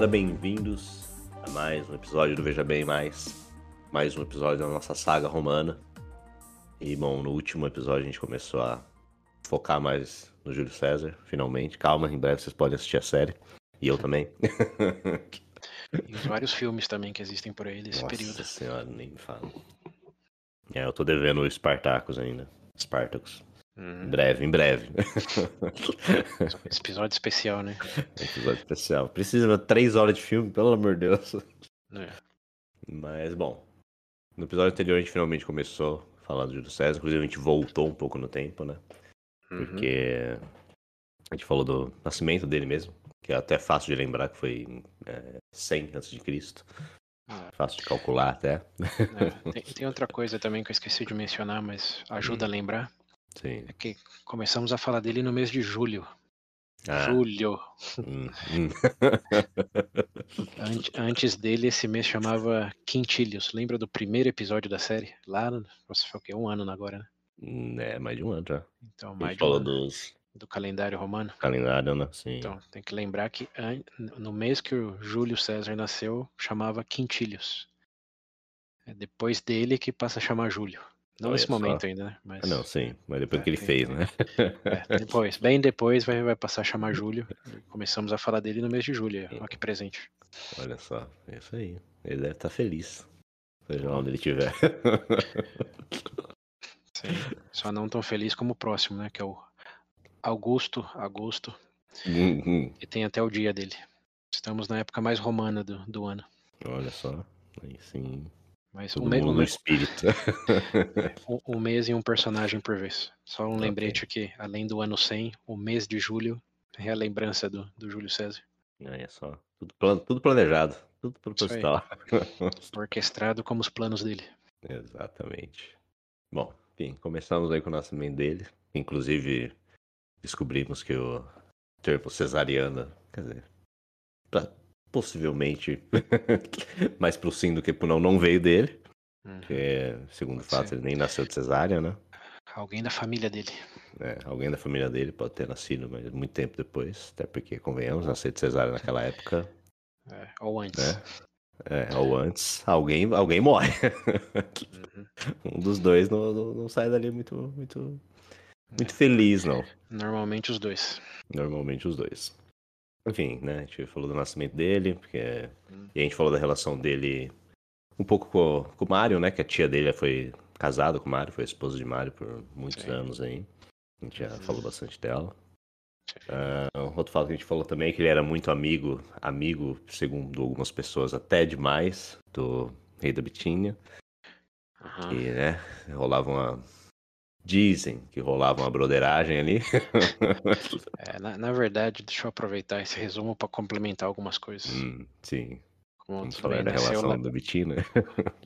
galera, bem-vindos a mais um episódio do Veja Bem Mais. Mais um episódio da nossa saga romana. E, bom, no último episódio a gente começou a focar mais no Júlio César, finalmente. Calma, em breve vocês podem assistir a série. E eu também. E os vários filmes também que existem por aí desse Nossa período. senhora, nem me fala. É, eu tô devendo o Spartacus ainda. Spartacus. Em Uhum. breve, em breve. Esse episódio especial, né? Episódio especial. Precisa de três horas de filme, pelo amor de Deus. É. Mas, bom. No episódio anterior a gente finalmente começou falando de Júlio César. Inclusive a gente voltou um pouco no tempo, né? Uhum. Porque a gente falou do nascimento dele mesmo. Que é até fácil de lembrar que foi é, 100 antes de Cristo. Ah, Fácil de calcular até. é. Tem, tem outra coisa também que eu esqueci de mencionar, mas ajuda a lembrar. Sim. É que começamos a falar dele no mês de julho. Ah, Julho. hum, hum. Ante- antes dele, esse mês chamava Quintilhos. Lembra do primeiro episódio da série? Lá, nossa, foi o quê? Um ano agora, né? Hum, É, mais de um ano já. Então, mais de um ano dos do calendário romano. calendários, né? Sim. Então, tem que lembrar que no mês que o Júlio César nasceu, chamava Quintilhos. É depois dele que passa a chamar Júlio. Não nesse só. momento ainda, né? Mas Ah, não, sim. Mas depois É, que ele tem- fez, né? é, depois, bem depois, vai, vai passar a chamar Júlio. Começamos a falar dele no mês de julho. Olha que presente. Olha só, é isso aí. Ele deve estar feliz. Seja lá onde ele estiver. Sim. Só não tão feliz como o próximo, né? Que é o Augusto, Augusto. Hum, hum. E tem até o dia dele. Estamos na época mais romana do, do ano. Olha só. Aí sim. Mas um, Todo me- mundo um no me- espírito. um- um mês e um personagem por vez. Só um Ok. lembrete que, além do ano 100, o mês de julho é a lembrança do, do Júlio César. É só. Tudo, plan- tudo planejado. Tudo proposital. Orquestrado como os planos dele. Exatamente. Bom, enfim, começamos aí com o nascimento dele. Inclusive, descobrimos que o termo cesariana, quer dizer, pra- possivelmente mais pro sim do que pro não, não veio dele. Uhum. Porque, segundo Pode fato, ser. ele nem nasceu de cesárea, né? Alguém da família dele. É, alguém da família dele pode ter nascido, mas muito tempo depois. Até porque, convenhamos, nascer de cesárea naquela época, É, ou antes. né? É, ou antes, alguém, alguém morre. Uhum. um dos dois não, não, não sai dali muito, muito, muito feliz, não. Normalmente os dois. Normalmente os dois. Enfim, né? A gente falou do nascimento dele, porque... Hum. e a gente falou da relação dele um pouco com, com o Mário, né? Que a tia dele foi casada com o Mário, foi esposa de Mário por muitos Sim. anos aí. A gente já Uhum. falou bastante dela. Sim. Ah, outro fato que a gente falou também é que ele era muito amigo, amigo, segundo algumas pessoas, até demais, do rei da Bitínia. Aham. E, né, rolava uma. Dizem que rolava uma broderagem ali. É, na, na verdade, deixa eu aproveitar esse resumo para complementar algumas coisas. Hum, sim. Como Vamos falar bem, da relação lá- da Bitina.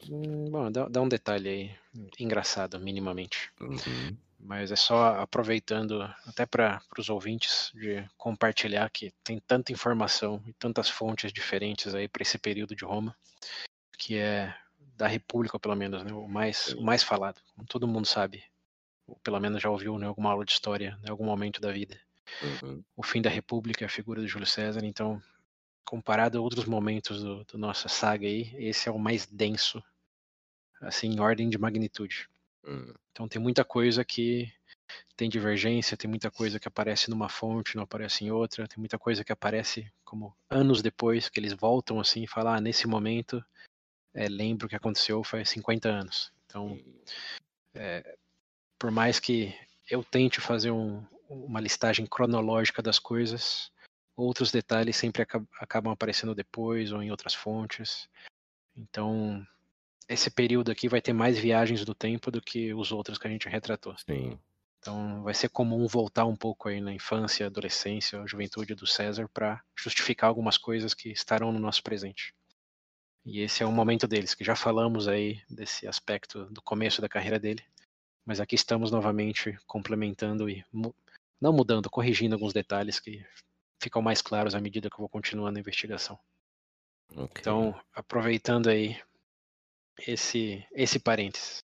Hum, Bom, dá, dá um detalhe aí, engraçado, minimamente. Uhum. Mas é só aproveitando, até para os ouvintes, de compartilhar que tem tanta informação e tantas fontes diferentes aí para esse período de Roma, que é da República, pelo menos, né, o, mais, o mais falado, como todo mundo sabe, ou pelo menos já ouviu em alguma aula de história, em algum momento da vida. Uhum. O fim da República, a figura de Júlio César, então, comparado a outros momentos do, do nossa saga aí, esse é o mais denso, assim, em ordem de magnitude. Hum, Então tem muita coisa que tem divergência, tem muita coisa que aparece numa fonte, não aparece em outra, tem muita coisa que aparece como anos depois, que eles voltam assim e falam, ah, nesse momento, é, lembro que aconteceu faz 50 anos. Então, é, por mais que eu tente fazer um- uma listagem cronológica das coisas, outros detalhes sempre aca- acabam aparecendo depois ou em outras fontes. Então, esse período aqui vai ter mais viagens do tempo do que os outros que a gente retratou. Sim. Então, vai ser comum voltar um pouco aí na infância, adolescência, juventude do César para justificar algumas coisas que estarão no nosso presente. E esse é um momento deles, que já falamos aí desse aspecto do começo da carreira dele, mas aqui estamos novamente complementando e não mudando, corrigindo alguns detalhes que ficam mais claros à medida que eu vou continuando a investigação. ok. Então, aproveitando aí esse esse parênteses.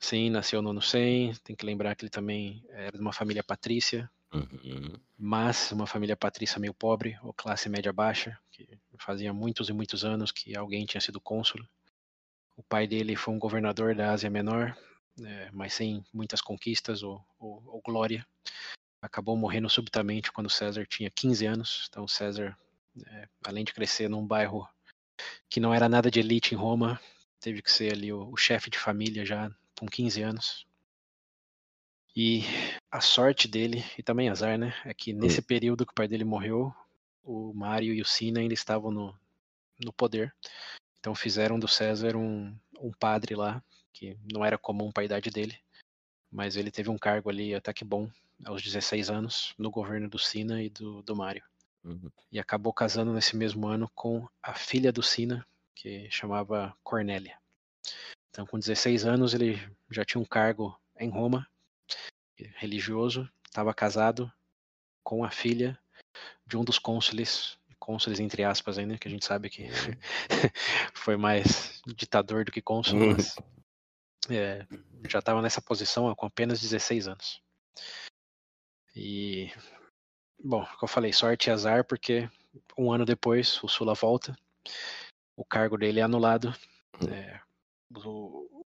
Sim, nasceu no ano 100, tem que lembrar que ele também era de uma família patrícia, Uhum. mas uma família patrícia meio pobre, ou classe média baixa, que Fazia muitos e muitos anos que alguém tinha sido cônsul. O pai dele foi um governador da Ásia Menor, é, mas sem muitas conquistas ou, ou, ou, glória. Acabou morrendo subitamente quando César tinha 15 anos. Então César, é, além de crescer num bairro que não era nada de elite em Roma, teve que ser ali o, o chefe de família já com 15 anos. E a sorte dele, e também azar, né? É que nesse período que o pai dele morreu, o Mário e o Sina ainda estavam no, no poder. Então fizeram do César um, um padre lá, que não era comum para a idade dele, mas ele teve um cargo ali até que bom, aos 16 anos, no governo do Sina e do, do Mário. Uhum. E acabou casando nesse mesmo ano com a filha do Sina, que chamava Cornélia. Então, com 16 anos, ele já tinha um cargo em Roma religioso, estava casado com a filha de um dos cônsules, cônsules entre aspas ainda, que a gente sabe que foi mais ditador do que cônsul, uhum. mas é, já estava nessa posição com apenas 16 anos. E, bom, como eu falei, sorte e azar, porque um ano depois o Sula volta, o cargo dele é anulado, uhum. é, o,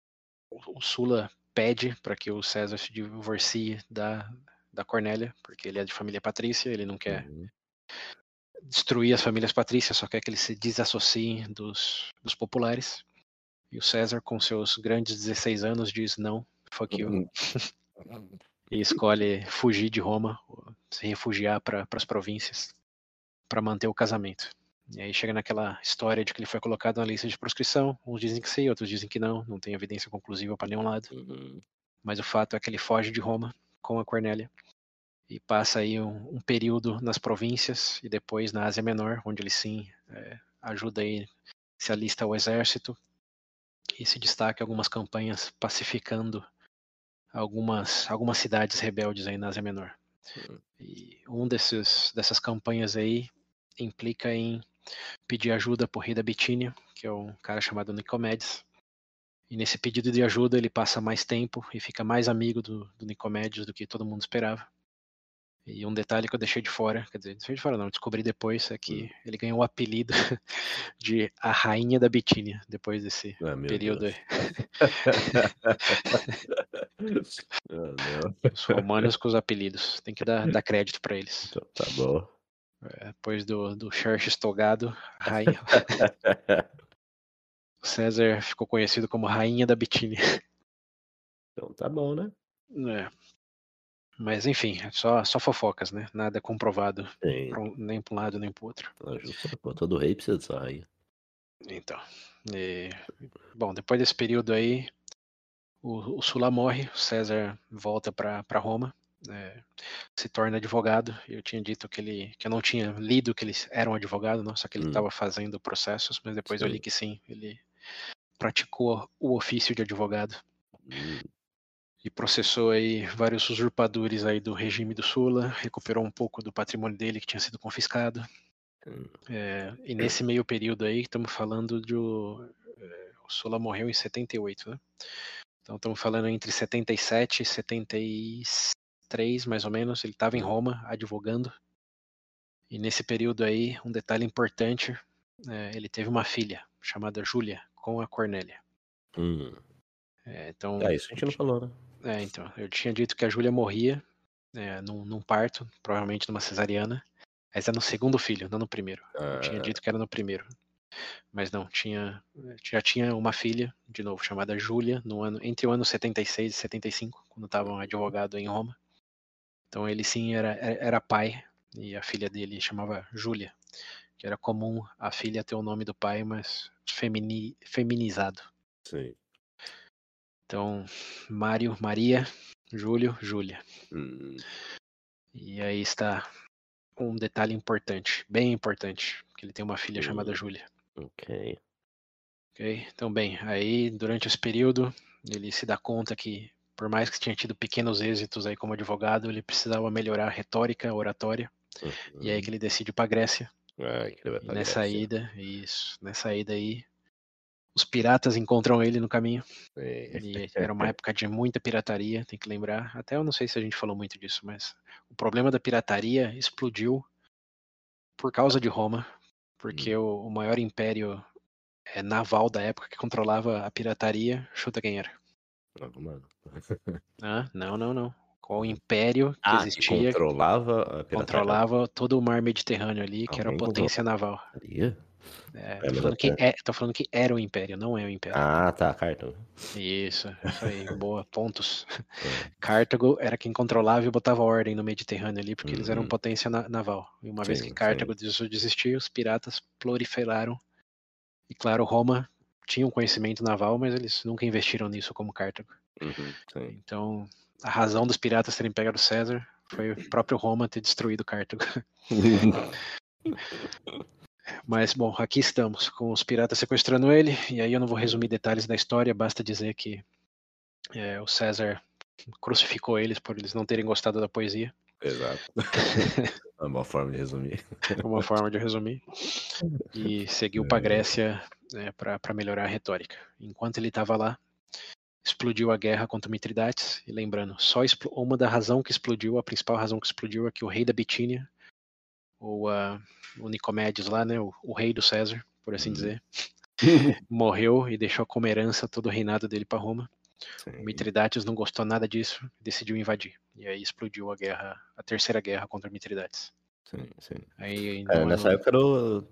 o Sula pede para que o César se divorcie da, da Cornélia, porque ele é de família patrícia, ele não quer uhum. destruir as famílias patrícias, só quer que ele se desassocie dos, dos populares. E o César, com seus grandes 16 anos, diz não, fuck you. Uhum. e escolhe fugir de Roma, se refugiar para as províncias, para manter o casamento. E aí chega naquela história de que ele foi colocado na lista de proscrição. Uns dizem que sim, outros dizem que não. Não tem evidência conclusiva para nenhum lado. Uhum. Mas o fato é que ele foge de Roma com a Cornélia e passa aí um, um, período nas províncias e depois na Ásia Menor, onde ele sim é, ajuda aí, se alista ao exército e se destaca algumas campanhas pacificando algumas, algumas cidades rebeldes aí na Ásia Menor. Uhum. E um desses, dessas campanhas aí implica em pedir ajuda por rei da Bitínia, que é um cara chamado Nicomedes. E nesse pedido de ajuda ele passa mais tempo e fica mais amigo do, do Nicomedes do que todo mundo esperava. E um detalhe que eu deixei de fora, quer dizer, deixei de fora não, descobri depois, é que hum. ele ganhou o apelido de a Rainha da Bitínia, depois desse ah, período aí. oh, os romanos com os apelidos, tem que dar, dar crédito para eles. Então, tá bom. É, depois do, do Xerxes Togado, rainha. César ficou conhecido como Rainha da Bitínia. Então tá bom, né? É. Mas enfim, é só, só fofocas, né? Nada comprovado. Nem para um lado, nem para o outro. Pô, todo rei precisa de rainha. Então. E, bom, depois desse período aí, o, o Sula morre, o César volta para Roma é, se torna advogado. Eu tinha dito que ele que eu não tinha lido que ele era um advogado, não, só que ele estava hum. fazendo processos, mas depois sim. eu li que sim, ele praticou o ofício de advogado. Hum. E processou aí vários usurpadores aí do regime do Sula, recuperou um pouco do patrimônio dele que tinha sido confiscado. Hum. É, e nesse meio período aí, estamos falando de o, é, o Sula morreu em 78, né? Então estamos falando entre 77 e 76 3, mais ou menos, ele estava em uhum. Roma advogando. E nesse período aí, um detalhe importante, é, ele teve uma filha chamada Júlia com a Cornélia. Hum. É, então, é, isso a gente não falou, né? É, então, eu tinha dito que a Júlia morria é, num, num, parto, provavelmente numa cesariana, mas é no segundo filho, não no primeiro. Eu tinha ah. dito que era no primeiro. Mas não, tinha já tinha uma filha, de novo, chamada Júlia, no ano entre o ano 76 e 75, quando estavam advogado em Roma. Então ele sim era, era pai e a filha dele chamava Júlia, que era comum a filha ter o nome do pai, mas femini, feminizado. Sim. Então, Mário, Maria, Júlio, Júlia. Hum. E aí está um detalhe importante, bem importante, que ele tem uma filha hum. chamada Júlia. Ok. Ok, então bem, aí durante esse período ele se dá conta que por mais que tinha tido pequenos êxitos aí como advogado, ele precisava melhorar a retórica, a oratória. Uhum. E aí que ele decide para Grécia. Ah, que ele vai nessa Grécia. ida, isso, nessa ida aí, os piratas encontram ele no caminho. E era uma época de muita pirataria, tem que lembrar. Até eu não sei se a gente falou muito disso, mas o problema da pirataria explodiu por causa de Roma, porque o, o maior império é, naval da época que controlava a pirataria, chuta quem era. Ah, não, não, não. Qual império que Ah, que existia, controlava a pirataria. controlava todo o mar Mediterrâneo ali, que era a potência naval. Pirataria? É, É, tô, falando que é, tô falando que era o império, não é o império. Ah, tá, cartão. Isso, isso aí, boa, pontos. É. Cartago era quem controlava e botava ordem no Mediterrâneo ali, porque eles eram Uhum. potência na- naval. E uma vez Sim, que sim. Cartago des- desistiu, os piratas proliferaram. E claro, Roma tinha um conhecimento naval, mas eles nunca investiram nisso como Cartago. Uhum, sim. Então, a razão dos piratas terem pegado César foi o próprio Roma ter destruído Cartago. Mas, bom, aqui estamos, com os piratas sequestrando ele, e aí eu não vou resumir detalhes da história, basta dizer que é, o César crucificou eles por eles não terem gostado da poesia, Exato. É uma forma de resumir. uma forma de resumir, e seguiu para a Grécia é, para melhorar a retórica. Enquanto ele estava lá, explodiu a guerra contra Mitridates, e lembrando, só uma da razão que explodiu, a principal razão que explodiu é que o rei da Bitínia, ou ah, o Nicomédes lá, né, o, o rei do César, por assim Uhum. dizer, morreu e deixou como herança todo o reinado dele para Roma. Sim. O Mitridates não gostou nada disso, decidiu invadir. E aí explodiu a guerra, a terceira guerra contra Mitridates. Sim, sim. Aí É, no nessa ano- época era o.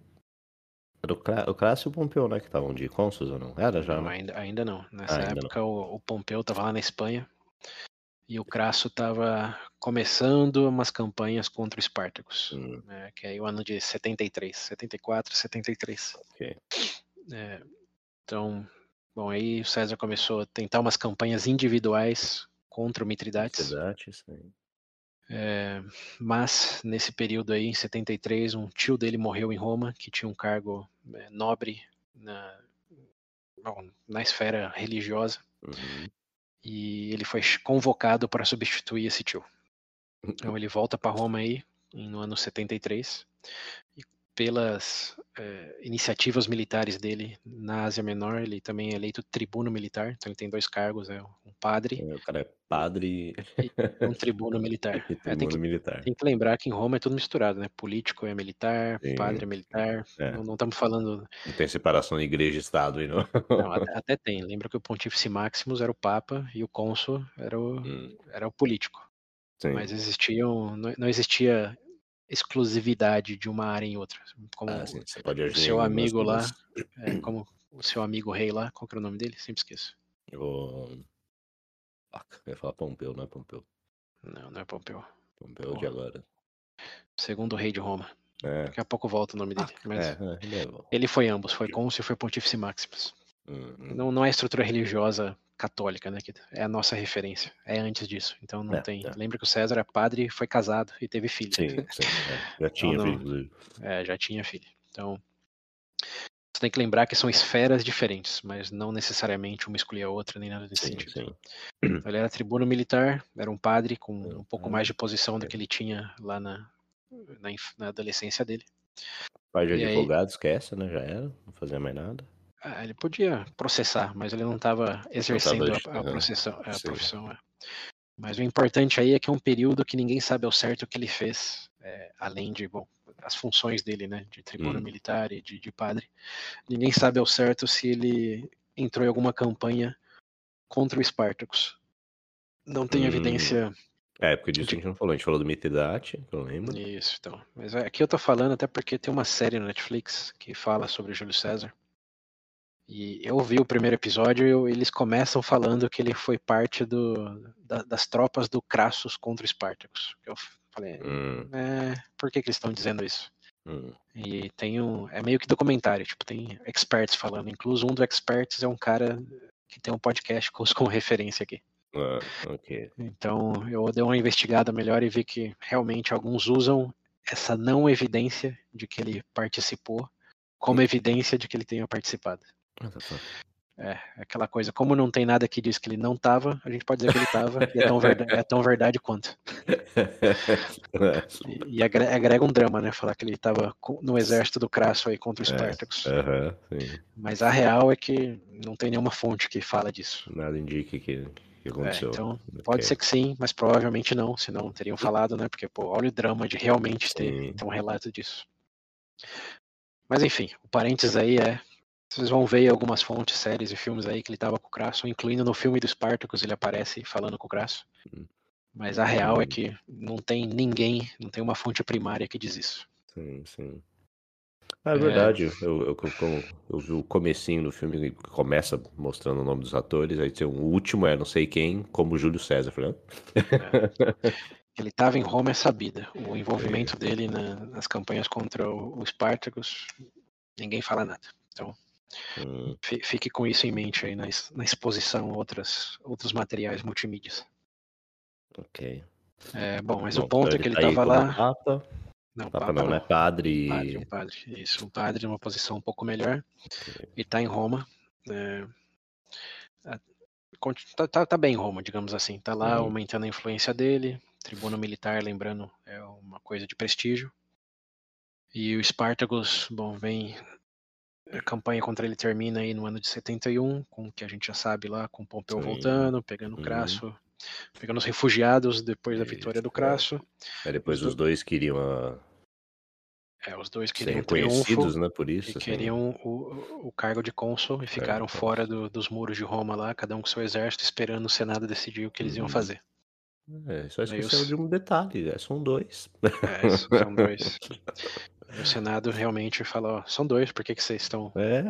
Era o, o e o Pompeu, né? Que estavam de cônsuls ou não? Era já, não, né? ainda, ainda não. Nessa Ah, ainda época o, o Pompeu estava lá na Espanha e o Crasso estava começando umas campanhas contra os Espartacos, Hum, né, que é o ano de 73, 74, 73. ok. É, então, bom, aí o César começou a tentar umas campanhas individuais contra o Mitridates. Sim. É, mas nesse período aí, em 73, um tio dele morreu em Roma, que tinha um cargo é, nobre na, bom, na esfera religiosa, Uhum. E ele foi convocado para substituir esse tio. Então ele volta para Roma aí, no ano 73, e pelas é, iniciativas militares dele na Ásia Menor, ele também é eleito tribuno militar, então ele tem dois cargos, é um padre O cara é padre e um tribuno militar. e É, tem tribuno que militar. Tem que lembrar que em Roma é tudo misturado, né? Político é militar, Sim, padre é militar. é. Não, não estamos falando. Não tem separação de igreja e Estado aí, não. Não, até, até tem. Lembra que o Pontífice Maximus era o Papa e o cônsul era o, Hum, era o político. sim. Mas existiam. Não, não existia exclusividade de uma área em outra. Como Ah, sim, você pode o seu amigo lá, é, como o seu amigo rei lá, qual que era o nome dele? Sempre esqueço. O... Eu ia falar Pompeu, não é Pompeu. Não, não é Pompeu. Pompeu de agora. Segundo rei de Roma. É, Daqui a pouco volta o nome dele. Mas é, é, ele é ele foi ambos, foi cônsul e foi Pontífice Maximus. Hum, hum. Não, não é estrutura religiosa católica, né? Que é a nossa referência. É antes disso. Então não É, tem. é. Lembra que o César é padre, foi casado e teve filho. Sim, sim. é. Já tinha não. filho. É, já tinha filho. Então. Você tem que lembrar que são esferas diferentes, mas não necessariamente uma escolhia a outra, nem nada nesse Sim, sentido. sim. Então, ele era tribuno militar, era um padre com um pouco Ah, mais de posição do que ele tinha lá na, na, na adolescência dele. Pai de E aí- advogado, esquece, né? Já era, não fazia mais nada. Ah, ele podia processar, mas ele não estava exercendo a, a aham, processão, a sim. profissão. é. Mas o importante aí é que é um período que ninguém sabe ao certo o que ele fez, é, além de, bom, as funções dele, né, de tribuno Hum. militar e de, de padre. Ninguém sabe ao certo se ele entrou em alguma campanha contra o Spartacus. Não tem Hum. evidência É, porque disso a gente não falou. A gente falou do Mitridate, que eu lembro. Isso, então. Mas aqui eu tô falando até porque tem uma série na Netflix que fala sobre Júlio César. E eu vi o primeiro episódio e eles começam falando que ele foi parte do, da- das tropas do Crassus contra o Spartacus. Eu falei, Hum, é, por que, que eles estão dizendo isso? hum. E tem um. É meio que documentário, tipo, tem experts falando. Incluso um dos experts é um cara que tem um podcast com, com referência aqui. Ah, ok. Então eu dei uma investigada melhor e vi que realmente alguns usam essa não evidência de que ele participou como evidência de que ele tenha participado. É, aquela coisa, como não tem nada que diz que ele não estava, a gente pode dizer que ele estava e é tão, verda- é tão verdade quanto. E, e agre- agrega um drama, né? Falar que ele estava no exército do Crasso aí contra os É, Spartacus. Aham, sim. Mas a real é que não tem nenhuma fonte que fala disso. Nada indica que, que É, aconteceu. então, pode ser que sim, mas provavelmente não, senão teriam falado, né? Porque, pô, olha o drama de realmente ter, ter um relato disso. Mas enfim, o parênteses aí é. Vocês vão ver algumas fontes, séries e filmes aí que ele tava com o Crasso, incluindo no filme do Spartacus ele aparece falando com o Crasso. Hum. Mas a real é que não tem ninguém, não tem uma fonte primária que diz isso. Sim, sim. Ah, é verdade. Eu, eu, eu, eu vi o comecinho do filme que começa mostrando o nome dos atores, aí tem o último é não sei quem, como Júlio César. Falei, é. Ele estava em Roma é sabida. O envolvimento dele na, nas campanhas contra o, o Spartacus, ninguém fala nada. Então, hum. fique com isso em mente aí na, na exposição outras, outros materiais multimídias. Ok. É, bom, mas bom, o ponto é que ele estava tá lá. Papa. Não, Papa, não, né? Padre. Padre, um padre. Isso, um padre numa posição um pouco melhor. Okay. E está em Roma. É... Tá, tá, tá, bem em Roma, digamos assim. Tá lá hum. aumentando a influência dele, Tribuno militar, lembrando, é uma coisa de prestígio. E o Spartacus, bom, vem. A campanha contra ele termina aí no ano de 71, com o que a gente já sabe lá, com Pompeu Sim. voltando, pegando o uhum. Crasso, pegando os refugiados depois da vitória do Crasso. É, depois os dois queriam a... É, os dois queriam triunfo né, por isso. E assim. queriam o, o cargo de cônsul e é, ficaram é, fora do, dos muros de Roma lá, cada um com seu exército, esperando o Senado decidir o que eles iam uhum. fazer. É, só esqueceram de um detalhe, é, são dois. É, são dois. o Senado realmente falou, são dois, por que, que vocês estão é.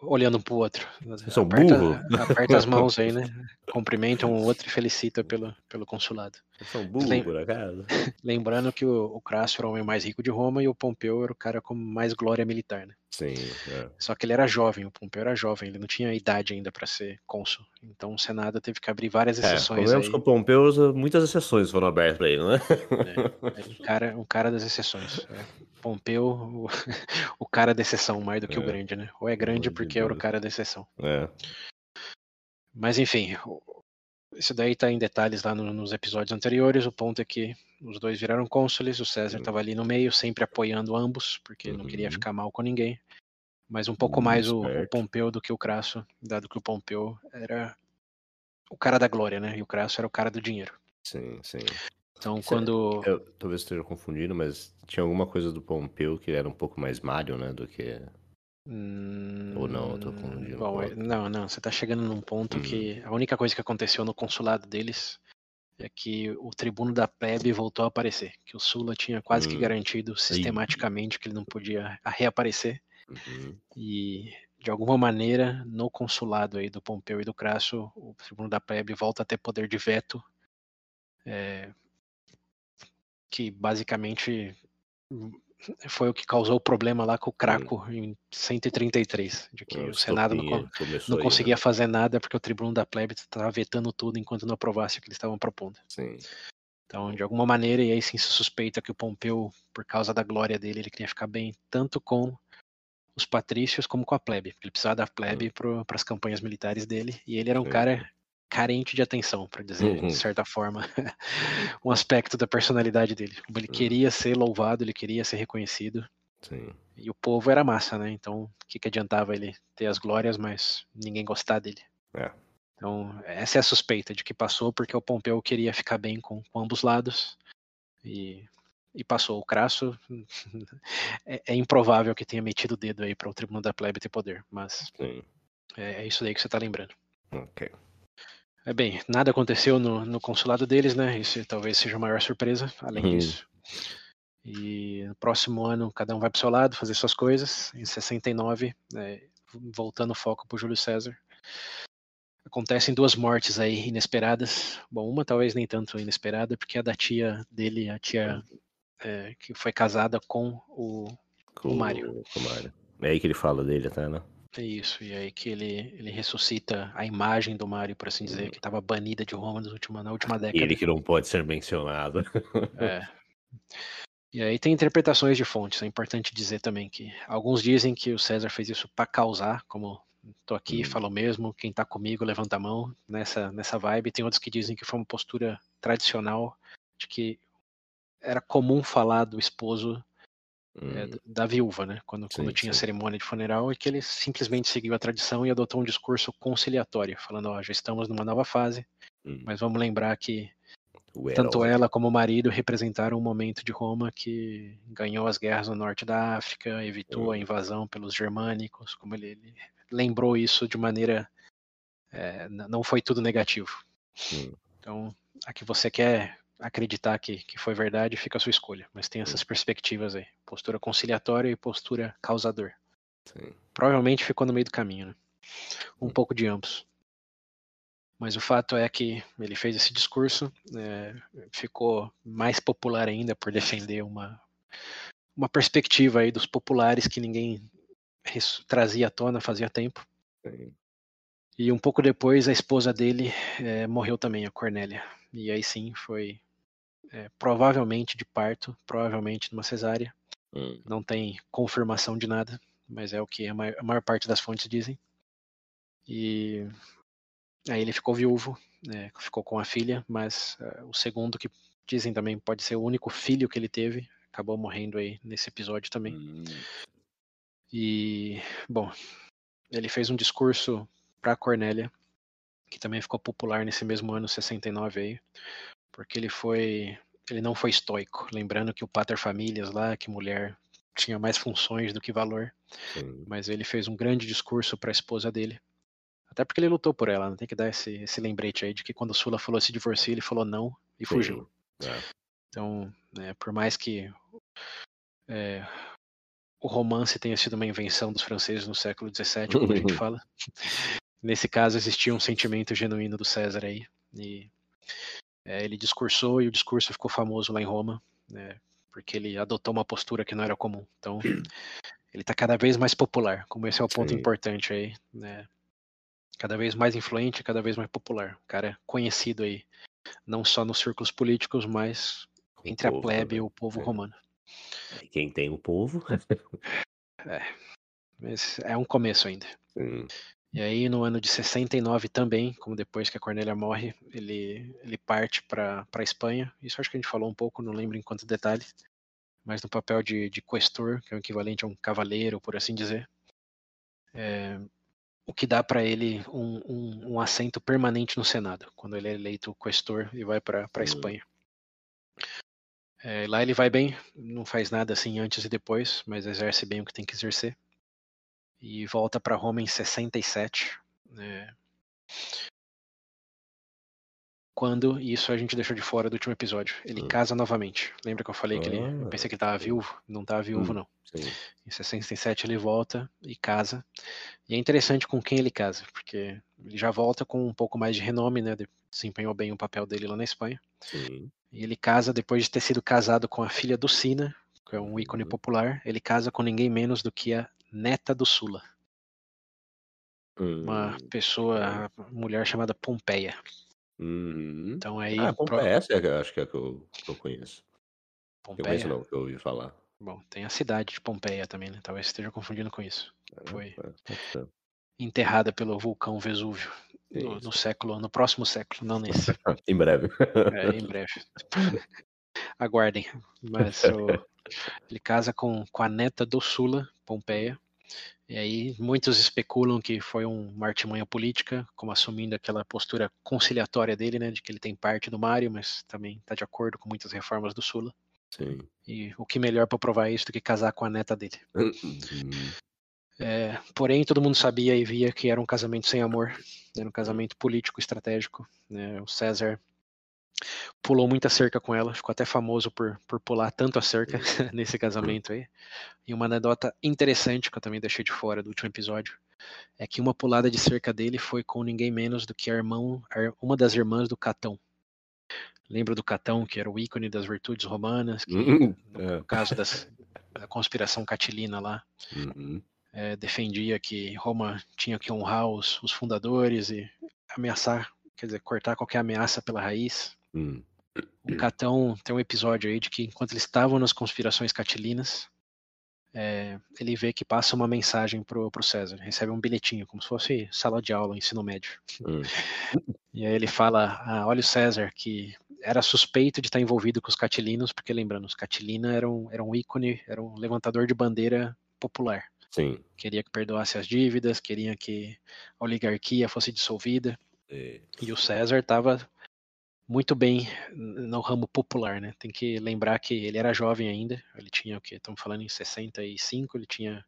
olhando um pro outro? São burro? Aperta as mãos aí, né? Cumprimentam um outro e felicita pelo, pelo consulado. São burro, Lem... por acaso? Lembrando que o, o Crasso era o homem mais rico de Roma e o Pompeu era o cara com mais glória militar, né? Sim. É. Só que ele era jovem, o Pompeu era jovem, ele não tinha idade ainda para ser cônsul. Então o Senado teve que abrir várias é, exceções. É, aí. que o Pompeu, muitas exceções foram abertas para ele, né? É, um, cara, um cara das exceções. É. Pompeu, o, o, cara da exceção, mais do que o é. grande, né? Ou é grande porque era o cara da exceção. É. Mas enfim, isso daí está em detalhes lá no, nos episódios anteriores. O ponto é que os dois viraram cônsules, o César estava ali no meio, sempre apoiando ambos, porque uhum. não queria uhum. ficar mal com ninguém. Mas um pouco mais o, o, Pompeu do que o Crasso, dado que o Pompeu era o cara da glória, né? E o Crasso era o cara do dinheiro. Sim, sim. Então, quando. Eu, talvez esteja confundindo, mas tinha alguma coisa do Pompeu que era um pouco mais malho, né? Do que Hum, Ou não, eu tô confundindo. Bom, não, não, você tá chegando num ponto hum. que a única coisa que aconteceu no consulado deles é que o tribuno da plebe voltou a aparecer, que o Sula tinha quase hum. que garantido sistematicamente que ele não podia reaparecer. Uhum. E de alguma maneira, no consulado aí do Pompeu e do Crasso, o tribuno da plebe volta a ter poder de veto, é, que basicamente foi o que causou o problema lá com o Craco em 133, de que o Senado não, não conseguia aí, né? fazer nada porque o tribuno da plebe estava vetando tudo enquanto não aprovasse o que eles estavam propondo. Sim. Então, de alguma maneira, e aí sim se suspeita que o Pompeu, por causa da glória dele, ele queria ficar bem tanto com os patrícios como com a plebe. Ele precisava da plebe para as campanhas militares dele, e ele era um cara carente de atenção, para dizer uhum. de certa forma, um aspecto da personalidade dele. Ele uhum. queria ser louvado, ele queria ser reconhecido. Sim. E o povo era massa, né? Então, o que, que adiantava ele ter as glórias, mas ninguém gostar dele? É. Então, essa é a suspeita de que passou porque o Pompeu queria ficar bem com, com ambos lados. E, e passou. O Crasso é, é, improvável que tenha metido o dedo aí para o Tribunal da Plebe ter poder, mas é, é, isso aí que você está lembrando. Ok. É bem, nada aconteceu no, no consulado deles, né? Isso talvez seja a maior surpresa, além hum. disso. E no próximo ano, cada um vai para o seu lado, fazer suas coisas. Em 69, né, voltando o foco para Júlio César. Acontecem duas mortes aí inesperadas. Bom, uma talvez nem tanto inesperada, porque é a da tia dele, a tia é, que foi casada com o, com o Mário. Com o Mário. É aí que ele fala dele até, né? Isso, e aí que ele, ele ressuscita a imagem do Mario, por assim dizer, que estava banida de Roma nas última, na última década. Ele que não pode ser mencionado. É. E aí tem interpretações de fontes, é importante dizer também que alguns dizem que o César fez isso para causar, como tô aqui, hum. falo mesmo, quem tá comigo levanta a mão nessa, nessa vibe. Tem outros que dizem que foi uma postura tradicional, de que era comum falar do esposo é, hum. da viúva, né? Quando, sim, quando tinha sim. cerimônia de funeral, e que ele simplesmente seguiu a tradição e adotou um discurso conciliatório, falando: ó, já estamos numa nova fase, hum. mas vamos lembrar que Tanto ela como o marido representaram um momento de Roma que ganhou as guerras no norte da África, evitou a Uhum. invasão pelos germânicos, como ele, ele lembrou isso de maneira. é, não foi tudo negativo. Hum. Então, a que você quer acreditar que, que foi verdade, fica a sua escolha. Mas tem essas perspectivas aí: postura conciliatória e postura causador. Sim. Provavelmente ficou no meio do caminho, né? Um Hum. pouco de ambos. Mas o fato é que ele fez esse discurso, é, ficou mais popular ainda por defender uma, uma perspectiva aí dos populares que ninguém trazia à tona fazia tempo. Sim. E um pouco depois a esposa dele é, morreu também, a Cornélia. E aí sim foi é, provavelmente de parto, provavelmente numa cesárea. Hum. Não tem confirmação de nada, mas é o que a maior, a maior parte das fontes dizem. E aí ele ficou viúvo, né, ficou com a filha, mas eh, o segundo que dizem também pode ser o único filho que ele teve, acabou morrendo aí nesse episódio também. Hum. E bom, ele fez um discurso para Cornélia, que também ficou popular nesse mesmo ano 69 aí, porque ele foi ele não foi estoico, lembrando que o pater familias lá, que mulher tinha mais funções do que valor, Sim. mas ele fez um grande discurso para a esposa dele. Até porque ele lutou por ela, não tem que dar esse, esse lembrete aí de que quando Sula falou se divorciar, ele falou não e fugiu. Sim. É. Então, né, por mais que é, o romance tenha sido uma invenção dos franceses no século XVII, como a gente fala, nesse caso existia um sentimento genuíno do César aí. E é, ele discursou e o discurso ficou famoso lá em Roma, né, porque ele adotou uma postura que não era comum. Então, ele está cada vez mais popular, como esse é o ponto Sim. importante aí, né? Cada vez mais influente, cada vez mais popular. O cara é conhecido aí, não só nos círculos políticos, mas Com entre a povo plebe também. e o povo É. romano. E Quem tem o povo. Mas é um começo ainda. Sim. E aí, no ano de 69 também, como depois que a Cornélia morre, ele, ele parte para a Espanha. Isso acho que a gente falou um pouco, não lembro em quantos detalhes. Mas no papel de, de questor, que é o equivalente a um cavaleiro, por assim dizer. É, o que dá para ele um, um, um assento permanente no Senado, quando ele é eleito questor e vai para a Hum. Espanha. É, lá ele vai bem, não faz nada assim antes e depois, mas exerce bem o que tem que exercer. E volta para Roma em 67. né? Quando, e isso a gente deixou de fora do último episódio, ele Hum. casa novamente. Lembra que eu falei que ele. Eu Ah, pensei que ele tava sim. viúvo? Não tava viúvo, Hum. não. Sim. Em 67 ele volta e casa. E é interessante com quem ele casa, porque ele já volta com um pouco mais de renome, né? de- Desempenhou bem o papel dele lá na Espanha. Sim. E ele casa depois de ter sido casado com a filha do Sina, que é um ícone Uhum. popular. Ele casa com ninguém menos do que a neta do Sula, uma Hum. pessoa, mulher chamada Pompeia. Uhum. Então aí, Ah, pro- Pompeia, essa é acho que é a que eu, que eu conheço. Que eu conheço Pompeia. não, que eu ouvi falar. Bom, tem a cidade de Pompeia também, né? Talvez esteja confundindo com isso. É, Foi. é. Enterrada pelo vulcão Vesúvio no, no século, no próximo século, não nesse. em breve. É, em breve. Aguardem. Mas o- ele casa com, com a neta do Sula, Pompeia. E aí muitos especulam que foi um- uma artimanha política, como assumindo aquela postura conciliatória dele, né? De que ele tem parte do Mário, mas também está de acordo com muitas reformas do Sula. Sim. E o que melhor para provar isso do que casar com a neta dele. Uhum. É, porém, todo mundo sabia e via que era um casamento sem amor, era um casamento político estratégico. né? O César pulou muita cerca com ela, ficou até famoso por, por pular tanto a cerca nesse casamento aí. E uma anedota interessante que eu também deixei de fora do último episódio é que uma pulada de cerca dele foi com ninguém menos do que a irmão, uma das irmãs do Catão. Lembra do Catão, que era o ícone das virtudes romanas, que Uhum. no, É. no caso das, da conspiração catilina lá, Uhum. eh, defendia que Roma tinha que honrar os, os fundadores e ameaçar, quer dizer, cortar qualquer ameaça pela raiz. Hum. O Catão tem um episódio aí de que enquanto eles estavam nas conspirações catilinas, eh, ele vê que passa uma mensagem pro, pro César, recebe um bilhetinho, como se fosse sala de aula, ensino médio. Hum. E aí ele fala, ah, olha o César, que era suspeito de estar envolvido com os catilinos, porque lembrando, os catilina eram, eram um ícone, eram um levantador de bandeira popular. Sim. Queria que perdoasse as dívidas, queria que a oligarquia fosse dissolvida. É. E o César estava muito bem no ramo popular, né? Tem que lembrar que ele era jovem ainda, ele tinha o que? Estamos falando em 65, ele tinha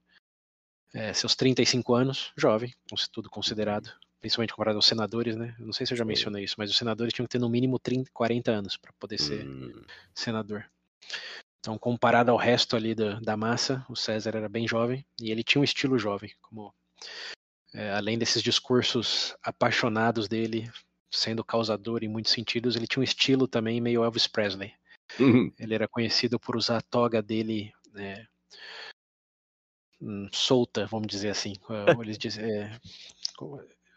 é, seus 35 anos, jovem, tudo considerado, principalmente comparado aos senadores, né? Não sei se eu já mencionei isso, mas os senadores tinham que ter no mínimo 30, 40 anos para poder ser hum. senador. Então, comparado ao resto ali da, da massa, o César era bem jovem e ele tinha um estilo jovem, como é, além desses discursos apaixonados dele, sendo causador em muitos sentidos, ele tinha um estilo também meio Elvis Presley. Uhum. Ele era conhecido por usar a toga dele né, hum, solta, vamos dizer assim. Eles dizem, é,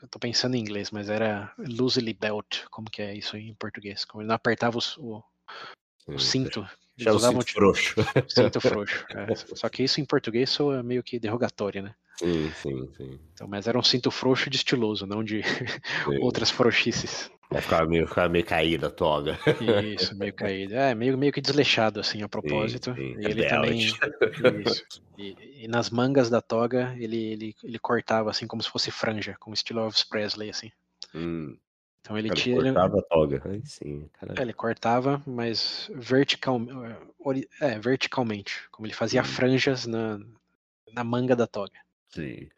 eu tô pensando em inglês, mas era loosely belt, como que é isso em português? Como ele não apertava o, o cinto. Já usavam, cinto tipo, frouxo. Cinto frouxo. É. Só que isso em português soa meio que derrogatório, né? Sim, sim, sim. Então, mas era um cinto frouxo de estiloso, não de outras frouxices. Ficar meio, ficava meio caída a toga. Isso, meio caída. É, meio, meio que desleixado, assim, a propósito. Sim, sim. E ele também. E, e, nas mangas da toga, ele, ele, ele cortava, assim, como se fosse franja, com estilo Elvis Presley, assim. Hum. Então ele tinha. Ele cortava a toga. Aí sim, é, ele cortava, mas vertical, é, verticalmente. Como ele fazia hum. franjas na, na manga da toga. Sim.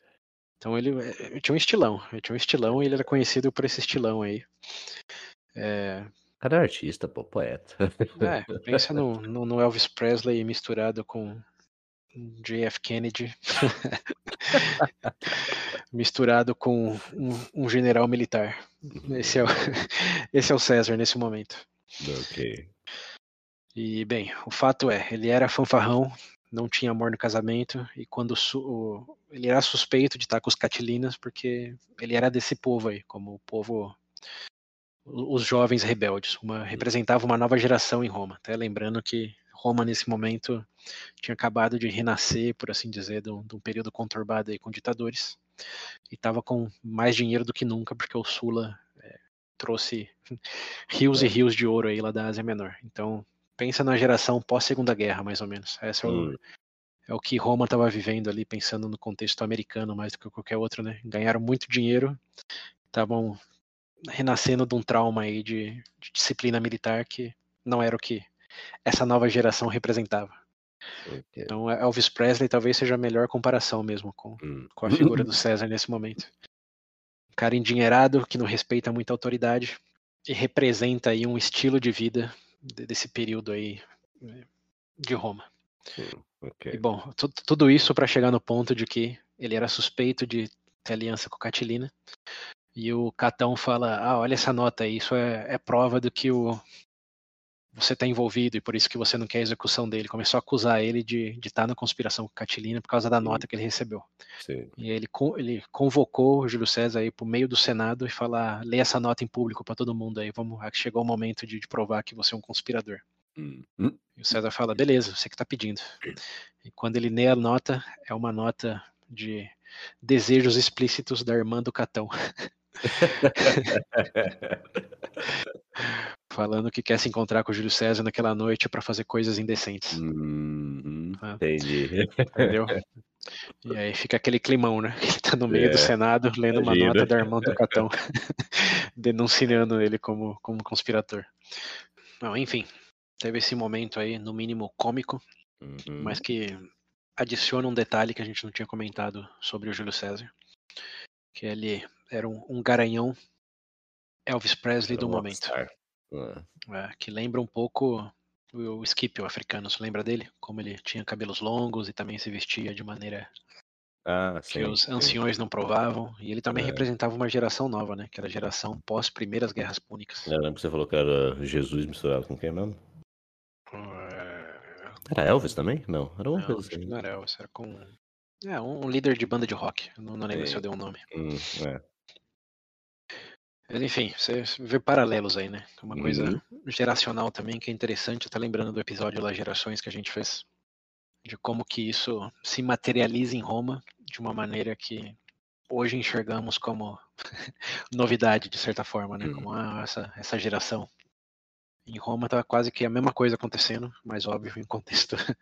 Então ele, ele, tinha um estilão. Ele tinha um estilão e ele era conhecido por esse estilão aí. É... Cada artista, pô, poeta. É, pensa no, no, no Elvis Presley misturado com JF Kennedy, misturado com um, um, general militar. Esse é, o, esse é o César nesse momento. Ok. E, bem, o fato é, ele era fanfarrão, não tinha amor no casamento, e quando o, ele era suspeito de estar com os Catilinas, porque ele era desse povo aí, como o povo os jovens rebeldes, uma, representava uma nova geração em Roma. Até lembrando que Roma, nesse momento, tinha acabado de renascer, por assim dizer, de um, de um período conturbado aí com ditadores, e estava com mais dinheiro do que nunca, porque o Sula é, trouxe rios e rios de ouro aí lá da Ásia Menor. Então, pensa na geração pós-Segunda Guerra, mais ou menos. Essa é o, hum. é o que Roma estava vivendo ali, pensando no contexto americano mais do que qualquer outro, né? Ganharam muito dinheiro, estavam renascendo de um trauma aí de, de disciplina militar que não era o que essa nova geração representava. Okay. Então, Elvis Presley talvez seja a melhor comparação mesmo com, hum. com a figura do César nesse momento. Um cara endinheirado, que não respeita muita autoridade e representa aí um estilo de vida desse período aí né, de Roma. okay. E bom, tudo isso para chegar no ponto de que ele era suspeito de ter aliança com Catilina. E o Catão fala: Ah, olha essa nota aí, isso é, é prova do que o, você está envolvido e por isso que você não quer a execução dele. Começou a acusar ele de, de estar tá na conspiração com Catilina por causa da nota que ele recebeu. Sim. E ele, ele convocou o Júlio César aí para o meio do Senado e falar: lê essa nota em público para todo mundo aí. Vamos, chegou o momento de, de provar que você é um conspirador. Hum. E o César fala: beleza, você que está pedindo. E quando ele lê a nota, é uma nota de desejos explícitos da irmã do Catão. falando que quer se encontrar com o Júlio César naquela noite para fazer coisas indecentes. Hum, ah, entendi. Entendeu? E aí fica aquele climão, né? Ele tá no meio é, do Senado lendo uma nota da irmã do Catão, denunciando ele como, como conspirador. Não, enfim, teve esse momento aí, no mínimo cômico, uhum. mas que adiciona um detalhe que a gente não tinha comentado sobre o Júlio César, que ele era um, um garanhão Elvis Presley do momento. É, que lembra um pouco o Skip, o africano, você lembra dele? Como ele tinha cabelos longos e também se vestia de maneira ah, sim, que os anciões sim. não provavam. E ele também é. representava uma geração nova, né? Que era a geração pós primeiras guerras púnicas. Eu lembro que você falou que era Jesus misturado com quem mesmo? Era Elvis também? Não, era um não, assim. não era Elvis, era com é, um líder de banda de rock. Não, não lembro se eu dei um nome. Hum, é. Mas enfim, você vê paralelos aí, né? Uma coisa uhum. geracional também que é interessante. Tá lembrando do episódio lá Gerações que a gente fez? De como que isso se materializa em Roma de uma maneira que hoje enxergamos como novidade, de certa forma, né? Uhum. Como ah, essa, essa geração. Em Roma tá quase que a mesma coisa acontecendo, mas óbvio, em contexto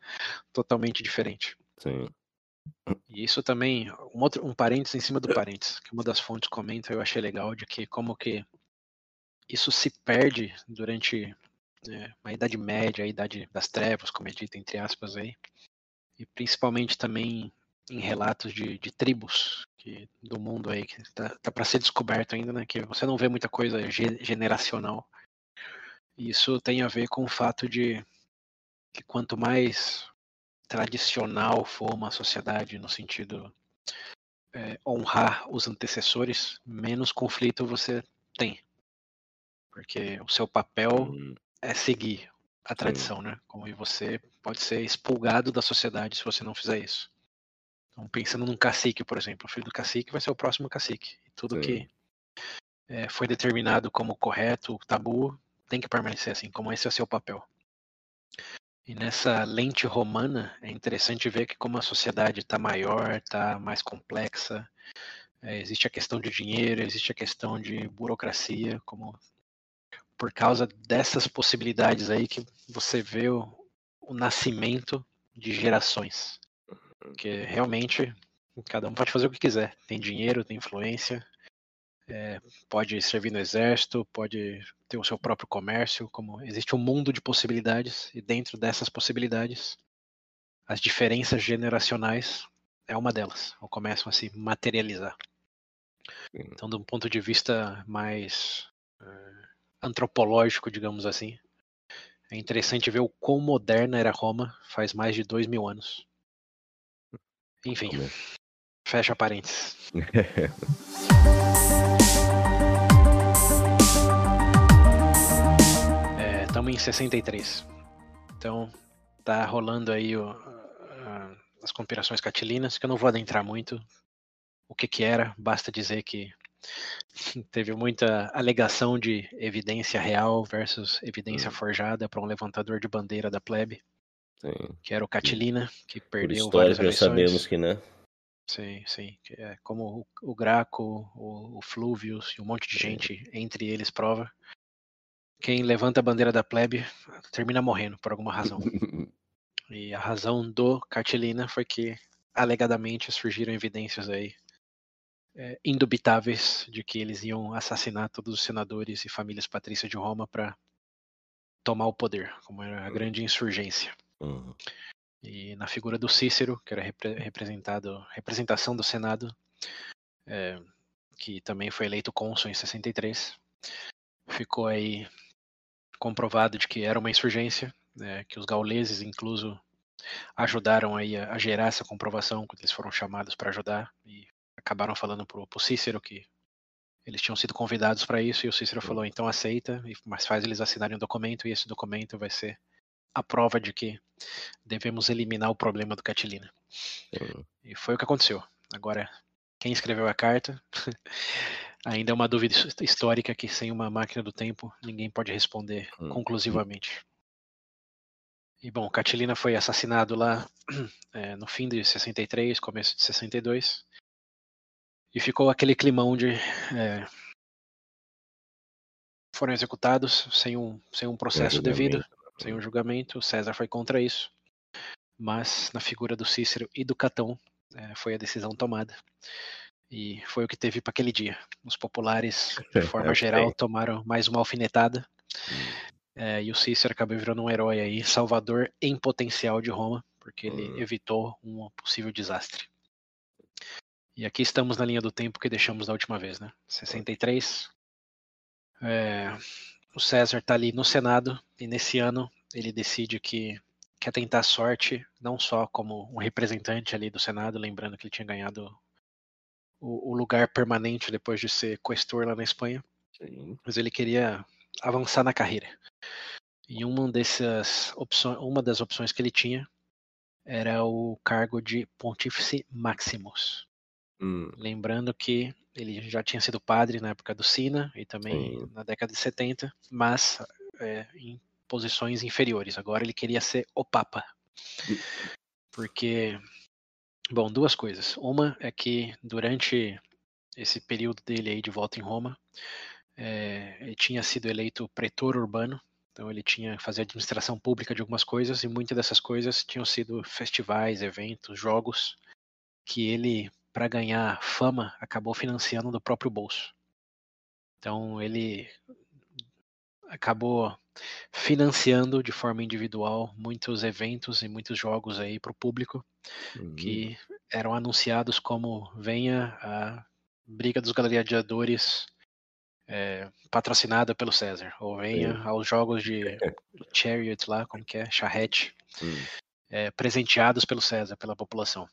totalmente diferente. Sim. E isso também, um, outro, um parênteses em cima do parênteses, que uma das fontes comenta, eu achei legal, de que como que isso se perde durante é, a Idade Média, a Idade das Trevas, como é dito entre aspas aí, e principalmente também em relatos de, de tribos que, do mundo aí que tá, tá para ser descoberto ainda, né? Que você não vê muita coisa generacional. E isso tem a ver com o fato de que quanto mais tradicional for uma sociedade no sentido é, honrar os antecessores, menos conflito você tem. Porque o seu papel hum. é seguir a tradição, Sim. né? Como e você pode ser expulgado da sociedade se você não fizer isso. Então, pensando num cacique, por exemplo, o filho do cacique vai ser o próximo cacique. E tudo Sim. que é, foi determinado como correto, tabu, tem que permanecer assim, como esse é o seu papel. E nessa lente romana é interessante ver que como a sociedade está maior, está mais complexa, é, existe a questão de dinheiro, existe a questão de burocracia, como por causa dessas possibilidades aí que você vê o, o nascimento de gerações. Que realmente cada um pode fazer o que quiser. Tem dinheiro, tem influência, é, pode servir no exército, pode ter o seu próprio comércio, como existe um mundo de possibilidades e dentro dessas possibilidades, as diferenças generacionais é uma delas, ou começam a se materializar. Então, de um ponto de vista mais uh, antropológico, digamos assim, é interessante ver o quão moderna era Roma faz mais de dois mil anos. Enfim, fecha parênteses. estamos em 63. Então, tá rolando aí o, a, as conspirações catilinas, que eu não vou adentrar muito o que que era, basta dizer que teve muita alegação de evidência real versus evidência hum. forjada para um levantador de bandeira da plebe, sim. que era o Catilina, que perdeu Por várias eleições. sabemos que, né? Sim, sim. É como o, o Graco, o, o Fluvius e um monte de gente, entre eles, prova quem levanta a bandeira da plebe termina morrendo por alguma razão. e a razão do Cartilina foi que, alegadamente, surgiram evidências aí é, indubitáveis de que eles iam assassinar todos os senadores e famílias patrícias de Roma para tomar o poder, como era a grande insurgência. Uhum. E na figura do Cícero, que era repre representado, representação do Senado, é, que também foi eleito cônsul em 63, ficou aí comprovado de que era uma insurgência, né, que os gauleses, incluso, ajudaram aí a, a, gerar essa comprovação quando eles foram chamados para ajudar e acabaram falando para o Cícero que eles tinham sido convidados para isso e o Cícero falou então aceita, mas faz eles assinarem um documento e esse documento vai ser a prova de que devemos eliminar o problema do Catilina. Uhum. E foi o que aconteceu. Agora, quem escreveu a carta ainda é uma dúvida histórica que sem uma máquina do tempo ninguém pode responder hum. conclusivamente. E bom, Catilina foi assassinado lá é, no fim de 63, começo de 62. E ficou aquele climão de. É, foram executados sem um, sem um processo devido, né? sem um julgamento. César foi contra isso. Mas na figura do Cícero e do Catão é, foi a decisão tomada. E foi o que teve para aquele dia. Os populares, de forma geral, tomaram mais uma alfinetada. Hum. É, e o Cícero acabou virando um herói aí, salvador em potencial de Roma, porque ele hum. evitou um possível desastre. E aqui estamos na linha do tempo que deixamos da última vez, né? 63. É, o César está ali no Senado e nesse ano ele decide que quer tentar a sorte, não só como um representante ali do Senado, lembrando que ele tinha ganhado o, o lugar permanente depois de ser questor lá na Espanha. Sim. Mas ele queria avançar na carreira. E uma dessas opções, uma das opções que ele tinha era o cargo de Pontífice Maximus. Hum. Lembrando que ele já tinha sido padre na época do Sina e também Sim. na década de 70, mas é, em posições inferiores. Agora ele queria ser o Papa. Porque Bom, duas coisas. Uma é que durante esse período dele aí de volta em Roma, é, ele tinha sido eleito pretor urbano, então ele tinha fazer administração pública de algumas coisas e muitas dessas coisas tinham sido festivais, eventos, jogos que ele, para ganhar fama, acabou financiando do próprio bolso. Então ele acabou financiando de forma individual muitos eventos e muitos jogos aí para o público Uhum. que eram anunciados como venha a briga dos gladiadores é, patrocinada pelo César ou venha Sim. aos jogos de Chariot lá, como que é, charrete, Hum. é, presenteados pelo César, pela população.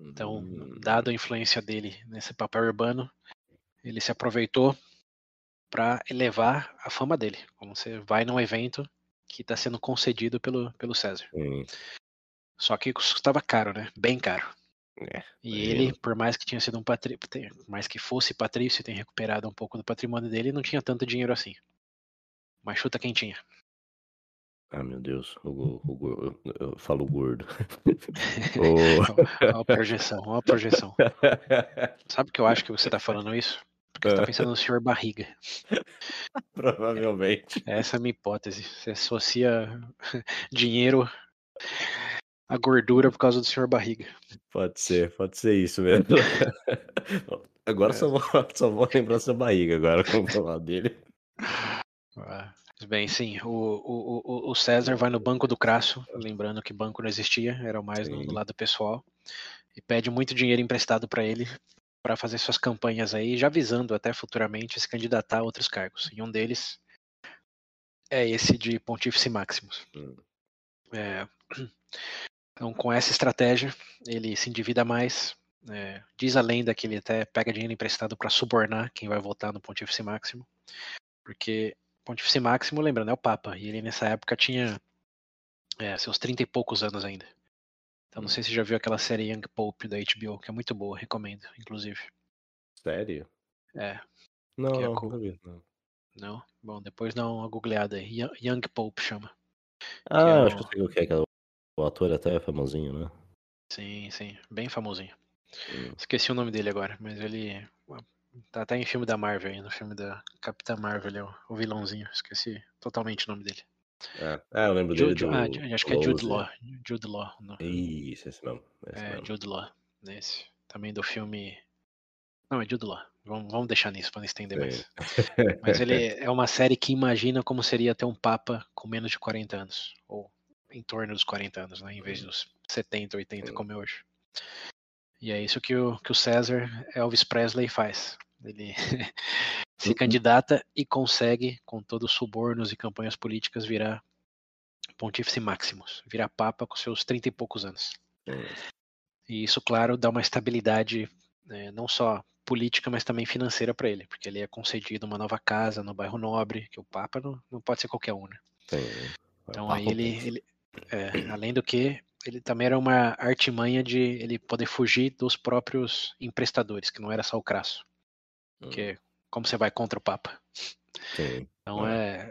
Então, Hum. dado a influência dele nesse papel urbano, ele se aproveitou para elevar a fama dele. Como você vai num evento que está sendo concedido pelo, pelo César. Sim. Só que custava caro, né? Bem caro. É, E ele, por mais que tinha sido um patrício, mais que fosse patrício e tenha recuperado um pouco do patrimônio dele, não tinha tanto dinheiro assim. Mas chuta quem tinha. Ah, meu Deus. O, o, go- eu, falo gordo. O- Ó a projeção, ó a projeção. Sabe o que eu acho que você tá falando isso? Porque você tá pensando no senhor barriga. Provavelmente. Essa é a minha hipótese. Você associa dinheiro à gordura por causa do senhor barriga. Pode ser, pode ser isso mesmo. Agora É. só, vou, só vou lembrar sua barriga agora quando falar dele. Ah, Bem, sim, o, o, o- César vai no banco do Crasso, lembrando que banco não existia, era mais no, no lado pessoal, e pede muito dinheiro emprestado para ele para fazer suas campanhas aí, já visando até futuramente se candidatar a outros cargos. E um deles é esse de Pontífice Maximus. Hum. É, então, com essa estratégia, ele se endivida mais. é, diz a lenda que ele até pega dinheiro emprestado para subornar quem vai votar no Pontífice Máximo, porque Pontífice Máximo, lembrando, é o Papa, e ele nessa época tinha é, seus 30 e poucos anos ainda. Então, não sei se você já viu aquela série Young Pope da HBO, que é muito boa, recomendo, inclusive. Sério? É, Não, Que é não, não vi, não. não? Bom, depois dá uma googleada aí. Young- Pope chama. Ah, é acho que o- eu sei o que é. que é o- ator até é famosinho, né? Sim, sim, bem famosinho. Hum. Esqueci o nome dele agora, mas ele tá até em filme da Marvel aí, no filme da Capitã Marvel, é o vilãozinho. Esqueci totalmente o nome dele. É, é, eu lembro Ju- dele Ju- do... ah, acho que é Jude Law. Jude Law. no- Isso, esse mesmo. Esse É, mesmo. Jude Law. Nesse. Também do filme. Não, é Jude Law. Vamos, vamos deixar nisso para não estender mais. Mas ele é uma série que imagina como seria ter um Papa com menos de 40 anos. Ou em torno dos 40 anos, né? Em vez Hum. dos 70, 80 Sim. como é hoje. E é isso que o, que o César Elvis Presley faz. Ele se Uhum. candidata e consegue, com todos os subornos e campanhas políticas, virar Pontífice Maximus, virar Papa com seus 30 e poucos anos. Hum. E isso, claro, dá uma estabilidade né, não só política, mas também financeira para ele, porque ele é concedido uma nova casa no bairro Nobre, que o Papa não, não pode ser qualquer um, né? Tem. Então Ah, aí ele, ele é, além do que, ele também era uma artimanha de ele poder fugir dos próprios emprestadores, que não era só o Crasso, porque como você vai contra o Papa? Sim. Então é,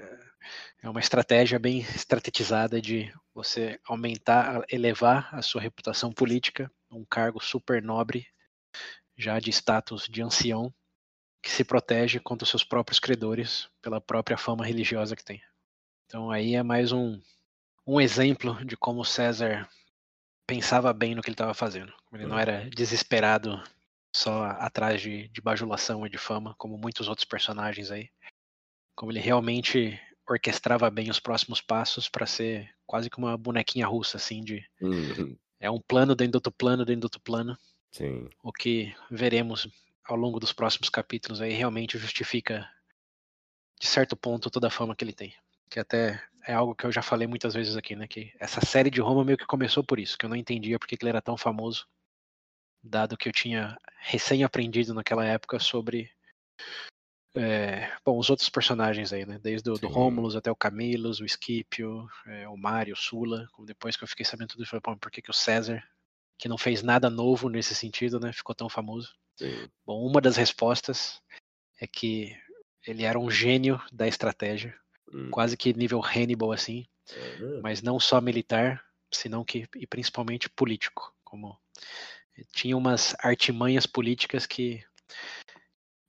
é uma estratégia bem estrategizada de você aumentar, elevar a sua reputação política, um cargo super nobre, já de status de ancião, que se protege contra os seus próprios credores pela própria fama religiosa que tem. Então aí é mais um, um exemplo de como César pensava bem no que ele estava fazendo. Ele não era desesperado só atrás de, de bajulação e de fama, como muitos outros personagens aí. Como ele realmente orquestrava bem os próximos passos para ser quase que uma bonequinha russa, assim, de Uhum. é um plano dentro do outro plano dentro do outro plano. Sim. O que veremos ao longo dos próximos capítulos aí realmente justifica, de certo ponto, toda a fama que ele tem. Que até é algo que eu já falei muitas vezes aqui, né? Que essa série de Roma meio que começou por isso, que eu não entendia porque que ele era tão famoso, dado que eu tinha recém aprendido naquela época sobre é, bom, os outros personagens aí, né? Desde o do Sim. Rômulus até o Camillus, o Scipio, é, o Mário, o Sula. Depois que eu fiquei sabendo tudo eu falei, por que, que o César, que não fez nada novo nesse sentido, né? Ficou tão famoso? Sim. Bom, uma das respostas é que ele era um gênio da estratégia, Hum. quase que nível Hannibal assim, Ah, mas não só militar, senão que e principalmente político, como tinha umas artimanhas políticas que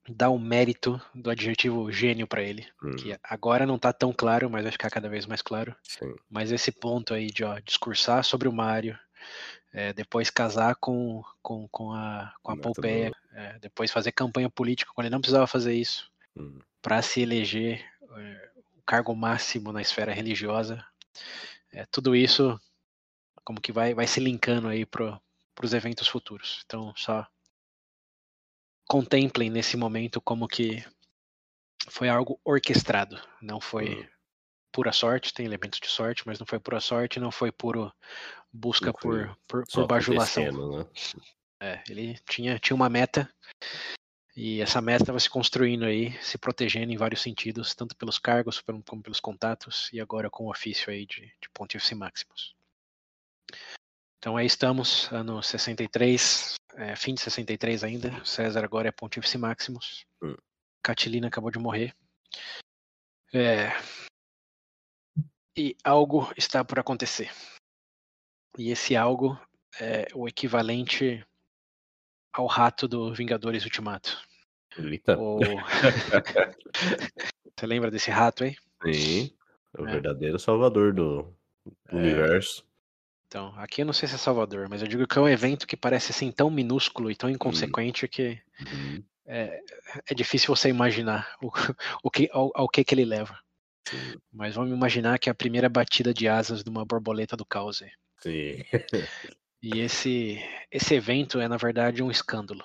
dá o mérito do adjetivo gênio para ele, hum, que agora não tá tão claro, mas vai ficar cada vez mais claro. Sim. Mas esse ponto aí de ó, discursar sobre o Mário, é, depois casar com, com, com a, com a Método- Pompeia, é, depois fazer campanha política quando ele não precisava fazer isso, Hum. para se eleger é, o cargo máximo na esfera religiosa. É, tudo isso como que vai, vai se linkando aí para os eventos futuros. Então, só contemplem nesse momento como que foi algo orquestrado, não foi uhum. pura sorte, tem elementos de sorte, mas não foi pura sorte, não foi puro busca por, por, por bajulação. Né? É, ele tinha, tinha uma meta e essa meta estava se construindo aí, se protegendo em vários sentidos, tanto pelos cargos como pelos contatos e agora com o ofício aí de, de Pontífice Maximus. Então aí estamos, ano 63, é, fim de 63 ainda. César agora é Pontífice Maximus. Hum. Catilina acabou de morrer. É... E algo está por acontecer. E esse algo é o equivalente ao rato do Vingadores Ultimato. Eita. Ou... Você lembra desse rato aí? Sim. É o é. verdadeiro salvador do, do é... universo. Então, aqui eu não sei se é Salvador, mas eu digo que é um evento que parece assim tão minúsculo e tão uhum. inconsequente que uhum. é, é, difícil você imaginar o, o que, ao, ao, que, que ele leva. Sim. Mas vamos imaginar que é a primeira batida de asas de uma borboleta do caos. Sim. e esse, esse evento é, na verdade, um escândalo.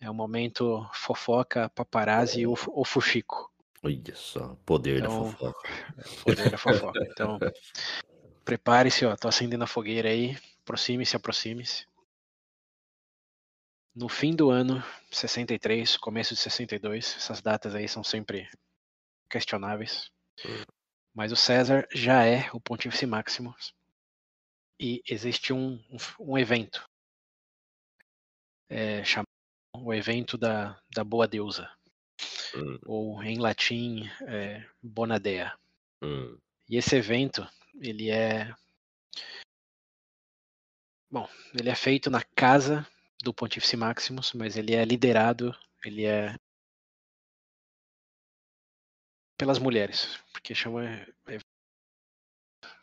É um momento fofoca, paparazzi ou, ou fuxico. Olha só, poder então, da fofoca. É, poder da fofoca. Então, Prepare-se, ó, tô acendendo a fogueira aí. Aproxime-se, aproxime-se. No fim do ano 63, começo de 62, essas datas aí são sempre questionáveis. Mas o César já é o Pontífice Máximo. E existe um, um, um evento é, chamado o evento da, da Boa Deusa. Hum. Ou em latim, é, Bonadea. Hum. E esse evento ele é bom, ele é feito na casa do Pontífice Maximus, mas ele é liderado, ele é pelas mulheres, porque chama é,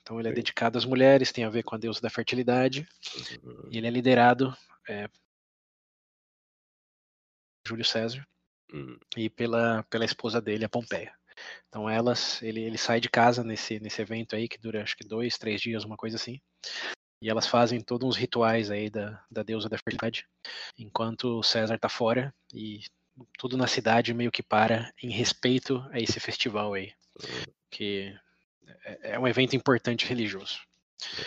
então ele é dedicado às mulheres, tem a ver com a deusa da fertilidade, e ele é liderado é, Júlio César uhum. e pela, pela esposa dele, a Pompeia. Então elas, ele, ele sai de casa nesse, nesse evento aí, que dura acho que dois, três dias, uma coisa assim. E elas fazem todos uns rituais aí da, da deusa da fertilidade, enquanto César tá fora e tudo na cidade meio que para em respeito a esse festival aí, que é, é um evento importante religioso.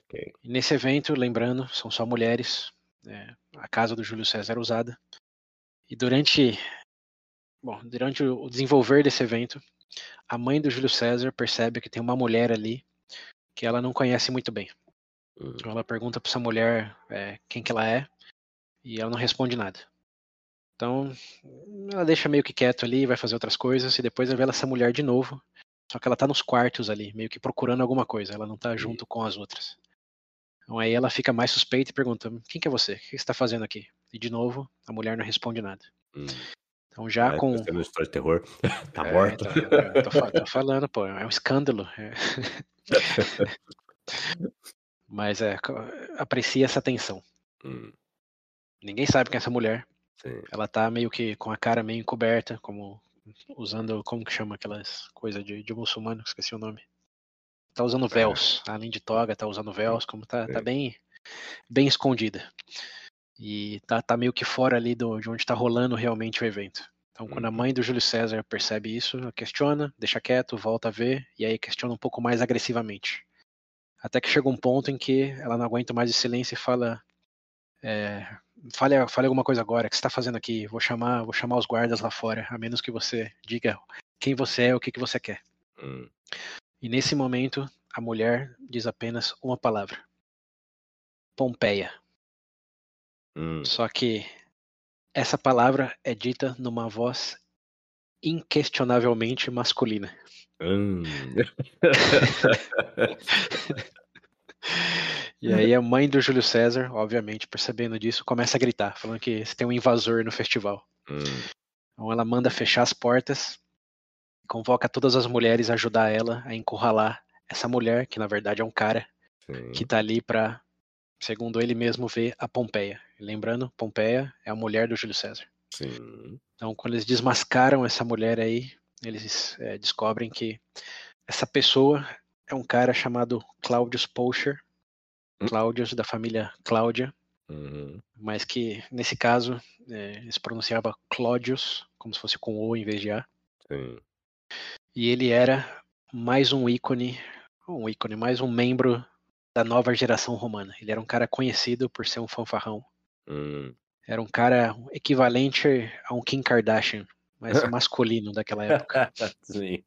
Okay. Nesse evento, lembrando, são só mulheres, é, a casa do Júlio César é usada. E durante, bom, durante o desenvolver desse evento, a mãe do Júlio César percebe que tem uma mulher ali que ela não conhece muito bem. Então ela pergunta para essa mulher é, quem que ela é e ela não responde nada. Então ela deixa meio que quieto ali, vai fazer outras coisas e depois revela essa mulher de novo. Só que ela tá nos quartos ali, meio que procurando alguma coisa. Ela não tá junto com as outras. Então aí ela fica mais suspeita e pergunta: Quem que é você? O que você está fazendo aqui? E de novo, a mulher não responde nada. Uhum. Então já é, com. Tá história de terror. Tá é, morto. Então, tô, tô, falando, pô, é um escândalo. É. Mas é, aprecia essa tensão. Hum. Ninguém sabe quem é essa mulher. Sim. Ela tá meio que com a cara meio encoberta, como usando, como que chama aquelas coisas de, de muçulmano, esqueci o nome. Tá usando é. véus, é. além de toga, tá usando véus, como tá, tá bem, bem escondida e tá, tá meio que fora ali do, de onde está rolando realmente o evento. Então, quando a uhum. mãe do Júlio César percebe isso, questiona, deixa quieto, volta a ver, e aí questiona um pouco mais agressivamente. Até que chega um ponto em que ela não aguenta mais o silêncio e fala: é, fale, fale alguma coisa agora, o que você está fazendo aqui? Vou chamar, vou chamar os guardas lá fora, a menos que você diga quem você é, o que, que você quer. Hum. E nesse momento, a mulher diz apenas uma palavra: Pompeia. Hum. Só que essa palavra é dita numa voz inquestionavelmente masculina. Hum. e aí a mãe do Júlio César, obviamente, percebendo disso, começa a gritar, falando que tem um invasor no festival. Hum. Então ela manda fechar as portas, convoca todas as mulheres a ajudar ela a encurralar essa mulher, que na verdade é um cara, Sim. que tá ali pra segundo ele mesmo, vê a Pompeia. lembrando, Pompeia é a mulher do Júlio César. Sim. Então, quando eles desmascaram essa mulher aí, eles é, descobrem que essa pessoa é um cara chamado Claudius Pocher, Hum. Claudius da família Cláudia, Uhum. mas que nesse caso é, se pronunciava Claudius, como se fosse com O em vez de A. Sim. E ele era mais um ícone, um ícone, mais um membro da nova geração romana. Ele era um cara conhecido por ser um fanfarrão. Hum. Era um cara equivalente a um Kim Kardashian, mas masculino daquela época. Sim.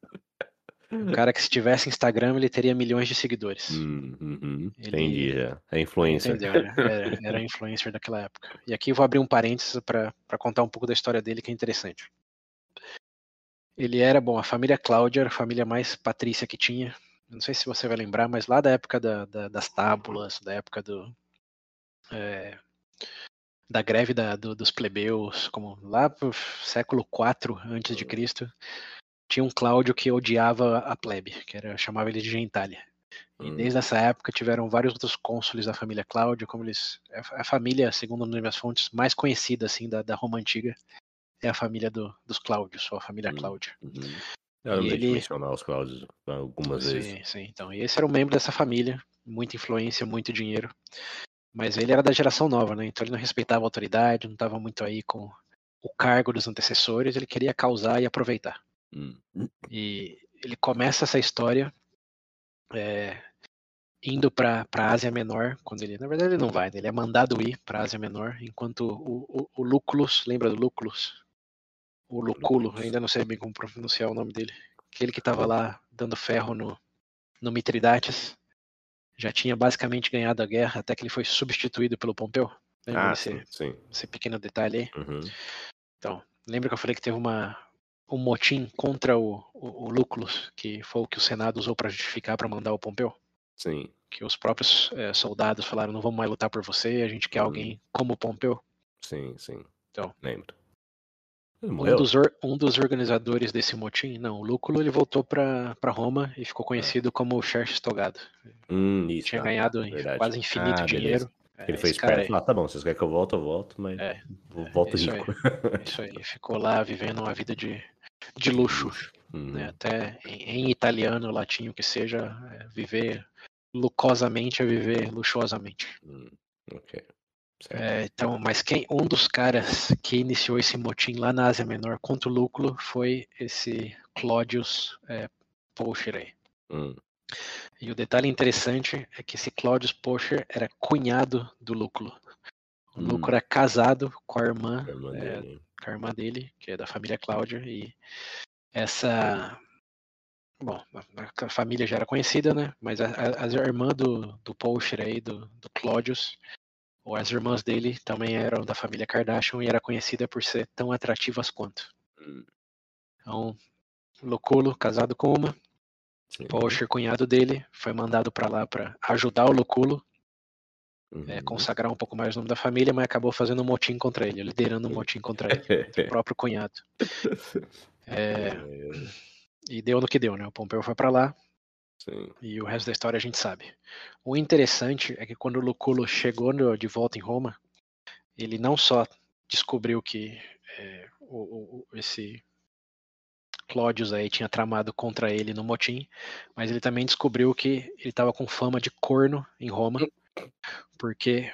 Um cara que se tivesse Instagram ele teria milhões de seguidores. Hum, uhum. Ele- Entendi já. É influencer. Entendeu? Era, era, era influencer daquela época. E aqui eu vou abrir um parênteses para contar um pouco da história dele, que é interessante. Ele era, bom, a família Cláudia era a família mais patrícia que tinha. Não sei se você vai lembrar, mas lá da época da- da- das tábulas, da época do. é, da greve da- do- dos plebeus, como lá pro século IV antes de Cristo, tinha um Cláudio que odiava a plebe, que era chamava ele de gentalha. E Hum. desde essa época tiveram vários outros cônsules da família Cláudio, como eles. é a família, segundo as fontes, mais conhecida assim da, da Roma Antiga é a família do- dos Cláudios, ou a família Hum. Cláudia. Uhum. Eu lembro de ele- mencionar os Cláudios algumas vezes. Sim, sim. Então, e esse era um membro dessa família, muita influência, muito dinheiro. Mas ele era da geração nova, né? Então ele não respeitava a autoridade, não estava muito aí com o cargo dos antecessores, ele queria causar e aproveitar. Hum. E ele começa essa história é, indo para a Ásia Menor, quando ele, na verdade, ele não vai, né? ele é mandado ir para a Ásia Menor, enquanto o, o, o lembra do Lúculus? O Luculo, ainda não sei bem como pronunciar o nome dele. Aquele que estava lá dando ferro no, no Mitridates, já tinha basicamente ganhado a guerra até que ele foi substituído pelo Pompeu. Lembra Ah, desse, sim, esse pequeno detalhe aí? Uhum. Então, lembra que eu falei que teve uma, um motim contra o, o, o Lúculus, que foi o que o Senado usou para justificar para mandar o Pompeu? Sim. Que os próprios eh, soldados falaram: não vamos mais lutar por você, a gente quer Uhum. alguém como o Pompeu. Sim, sim. Então. Lembro. Um dos, or- um dos organizadores desse motim, não, o Lúculo, ele voltou para Roma e ficou conhecido como Xerxes Togado. Hum, isso. Tinha tá, ganhado verdade. quase infinito Ah, dinheiro. É, Ele foi cara esperto e ah, tá bom, vocês querem que eu volte, eu volto, mas É, volto isso aí. rico. Isso aí, ficou lá vivendo uma vida de, de luxo. Uhum. né, até em, em italiano, latim, o que seja, é, viver lucosamente é viver luxuosamente. Hum, Ok. É, então, mas quem um dos caras que iniciou esse motim lá na Ásia Menor contra o Lúculo foi esse Claudius é, Pocher. Hum, E o detalhe interessante é que esse Claudius Pocher era cunhado do Lúculo. O Hum. Lúculo era casado com a irmã a irmã é, dele. com a irmã dele, que é da família Cláudia, e essa. Bom, a, a família já era conhecida, né? Mas a, a, as irmãs do, do aí, do, do Claudius, ou as irmãs dele também eram da família Kardashian e era conhecida por ser tão atrativas quanto. Hum, Então, Luculo, casado com uma, sim. Pocher, cunhado dele, foi mandado para lá para ajudar o Luculo, é, Uhum. consagrar um pouco mais o nome da família, mas acabou fazendo um motim contra ele, liderando um motim contra ele, o próprio cunhado. É, É, e deu no que deu, né? O Pompeu foi para lá Sim. e o resto da história a gente sabe. O interessante é que quando o Luculo chegou de volta em Roma, ele não só descobriu que é, o, o- esse Cláudius aí tinha tramado contra ele no motim, mas ele também descobriu que ele estava com fama de corno em Roma, porque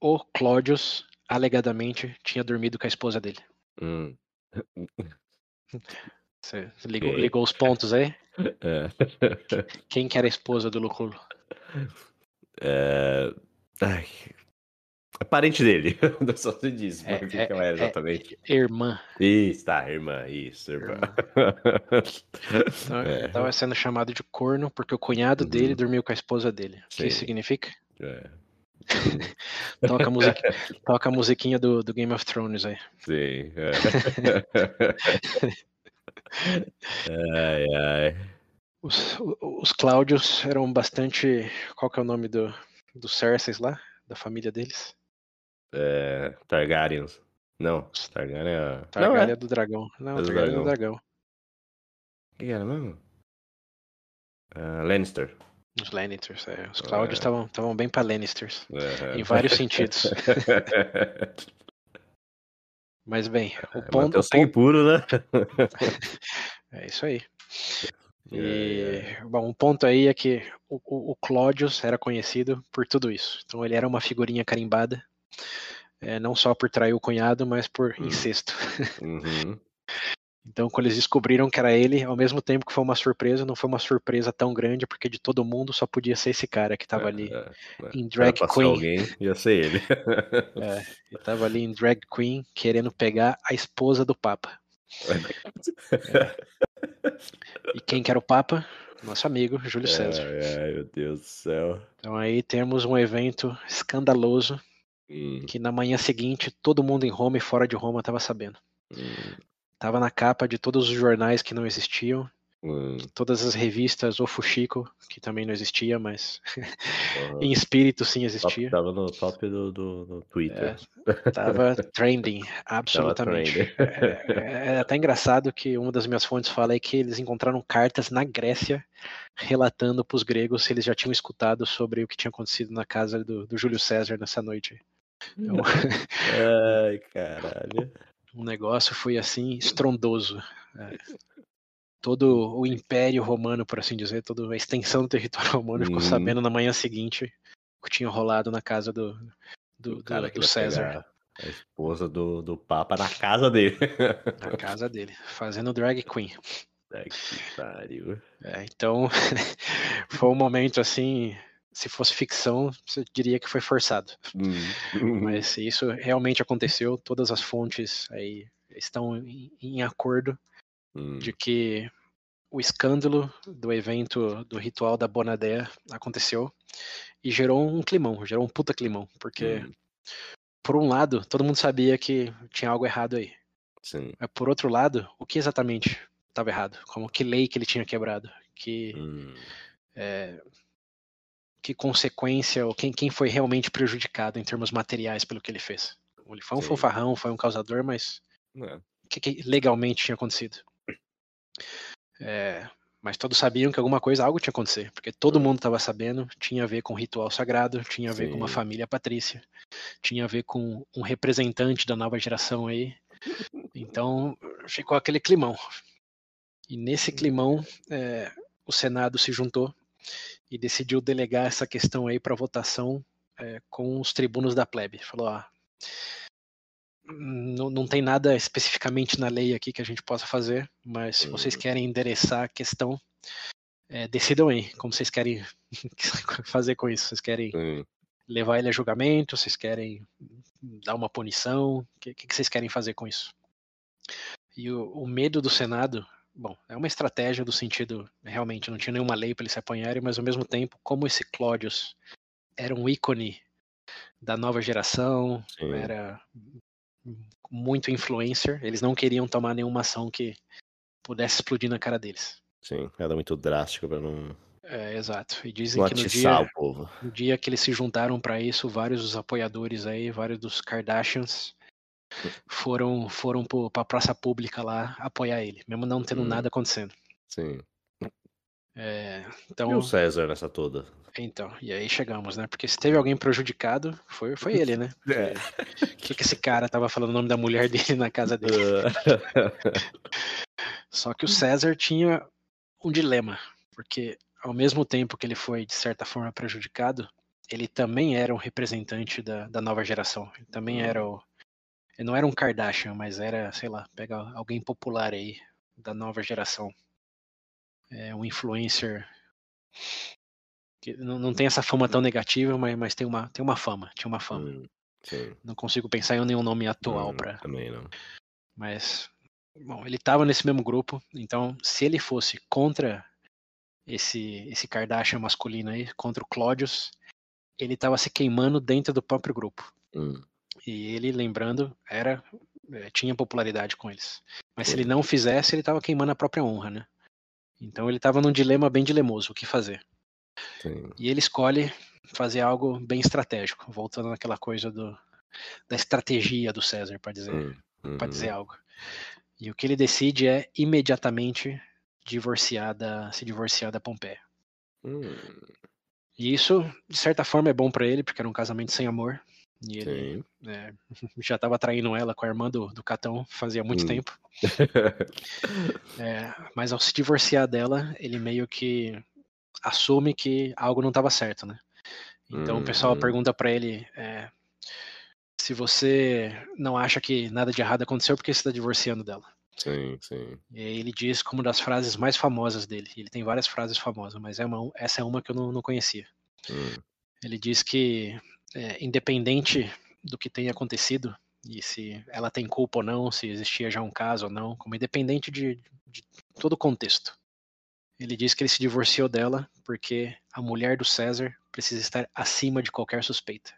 o Cláudius alegadamente tinha dormido com a esposa dele. Hum. Você ligou, Ok. ligou os pontos aí? É. Quem que era a esposa do Luculo? É... Ai. É parente dele. Só se diz. É, o que é, que ela era é. exatamente? Irmã. Isso, tá, irmã. Isso, irmã. Então, É. ele Tava sendo chamado de corno porque o cunhado Uhum. dele dormiu com a esposa dele. O que Sim. isso significa? É. Toca a, music... Toca a musiquinha do, do Game of Thrones aí. Sim. É. ai, ai. Os, os Cláudios eram bastante. Qual que é o nome do, do Cersei lá? Da família deles? É, Targaryens. Não, Targaryen é. a- Não, Targaryen é. é do dragão. Não, É do Targaryen é do dragão. O que era mesmo? Ah, Lannister. Os Lannisters. É. Os Cláudios É. estavam bem pra Lannisters. É. Em vários sentidos. Mas bem, o É, ponto. manter o sangue puro, né? é isso aí. É, E, é. bom, o ponto aí é que o, o, o Clodius era conhecido por tudo isso. Então ele era uma figurinha carimbada, é, não só por trair o cunhado, mas por Hum. incesto. Uhum. Então, quando eles descobriram que era ele, ao mesmo tempo que foi uma surpresa, não foi uma surpresa tão grande, porque de todo mundo só podia ser esse cara que tava ali É, é, é. em drag queen. alguém, ia ser ele. É, ele tava ali em drag queen querendo pegar a esposa do Papa. E quem que era o Papa? Nosso amigo Júlio César. Ai, ai, meu Deus do céu. Então aí temos um evento escandaloso Hum, que na manhã seguinte todo mundo em Roma e fora de Roma estava sabendo. hum, Tava na capa de todos os jornais que não existiam, hum. todas as revistas, o Fuxico, que também não existia, mas Porra. em espírito sim Top, existia. tava no top do, do, do Twitter. Tava trending, Tava absolutamente. trending. É, é até engraçado que uma das minhas fontes fala aí que eles encontraram cartas na Grécia relatando para os gregos se eles já tinham escutado sobre o que tinha acontecido na casa do, do Júlio César nessa noite. Então, Ai, caralho. O negócio foi assim estrondoso. É. Todo o Império Romano, por assim dizer, toda a extensão do território romano ficou Uhum. sabendo na manhã seguinte o que tinha rolado na casa do, do, cara do César, A esposa do, do Papa na casa dele. na casa dele, fazendo drag queen. Que pariu. É, então, foi um momento assim, se fosse ficção, você diria que foi forçado. Hum. Mas isso realmente aconteceu, todas as fontes aí estão em, em acordo Hum, de que o escândalo do evento do ritual da Bonadea aconteceu e gerou um climão, gerou um puta climão, porque hum, por um lado, todo mundo sabia que tinha algo errado aí. Sim. Mas por outro lado, o que exatamente estava errado? Como que lei que ele tinha quebrado? Que Hum, é, que consequência ou quem, quem foi realmente prejudicado em termos materiais pelo que ele fez. Ele foi um Sim. fanfarrão, foi um causador, mas é. o que, que legalmente tinha acontecido? É, mas todos sabiam que alguma coisa, algo tinha acontecido, porque todo Hum. mundo estava sabendo, tinha a ver com ritual sagrado, tinha a ver com uma Sim. família patrícia, tinha a ver com um representante da nova geração aí. Então ficou aquele climão. E nesse Hum. climão, é, o Senado se juntou e decidiu delegar essa questão aí para votação é, com os tribunos da plebe. Falou, ah, não, não tem nada especificamente na lei aqui que a gente possa fazer, mas se vocês Hum. querem endereçar a questão, é, decidam aí como vocês querem fazer com isso. Vocês querem Sim. levar ele a julgamento? Vocês querem dar uma punição? O que, que vocês querem fazer com isso? E o, o medo do Senado, bom, é uma estratégia do sentido, realmente, não tinha nenhuma lei para eles se apanharem, mas ao mesmo tempo, como esse Clódius era um ícone da nova geração, Sim. era muito influencer, eles não queriam tomar nenhuma ação que pudesse explodir na cara deles. Sim. Era muito drástico pra não, É, exato. E dizem que no dia, no dia que eles se juntaram para isso, vários dos apoiadores aí, vários dos Kardashians foram foram para a praça pública lá apoiar ele, mesmo não tendo Hum. nada acontecendo. Sim. É, E então, o César nessa toda? então, e aí chegamos, né? Porque se teve alguém prejudicado, foi, foi ele, né? É. O que, que esse cara tava falando o nome da mulher dele na casa dele? Só que o César tinha um dilema, porque ao mesmo tempo que ele foi, de certa forma, prejudicado, ele também era um representante da, da nova geração. Ele também era o. Ele não era um Kardashian, mas era, sei lá, pega alguém popular aí, da nova geração. É um influencer. Que não, não tem essa fama tão negativa, mas, mas tem, uma, tem uma fama, tinha uma fama. Hum. Não consigo pensar em nenhum nome atual pra. Também não. Mas, bom, ele estava nesse mesmo grupo, então se ele fosse contra esse esse Kardashian masculino aí, contra o Clódius, ele estava se queimando dentro do próprio grupo. Hum, E ele, lembrando, era eh, tinha popularidade com eles. Mas se ele não fizesse, ele estava queimando a própria honra, né? Então ele estava num dilema bem dilemoso, o que fazer. sim. E ele escolhe fazer algo bem estratégico, voltando naquela coisa do da estratégia do César, para dizer Hum, para uhum. dizer algo. E o que ele decide é imediatamente divorciar da, se divorciar da Pompeia. Hum, E isso, de certa forma, é bom para ele, porque era um casamento sem amor. E ele é, já estava traindo ela com a irmã do, do Catão fazia muito hum. tempo. é, mas ao se divorciar dela, ele meio que assume que algo não estava certo, né? Então hum, o pessoal hum. pergunta para ele é, se você não acha que nada de errado aconteceu, por que você está divorciando dela? Sim, sim. E ele diz como das frases mais famosas dele. Ele tem várias frases famosas, mas é uma, essa é uma que eu não, não conhecia. Hum. Ele diz que, é, independente do que tenha acontecido, e se ela tem culpa ou não, se existia já um caso ou não, como independente de, de todo o contexto. Ele diz que ele se divorciou dela porque a mulher do César precisa estar acima de qualquer suspeita.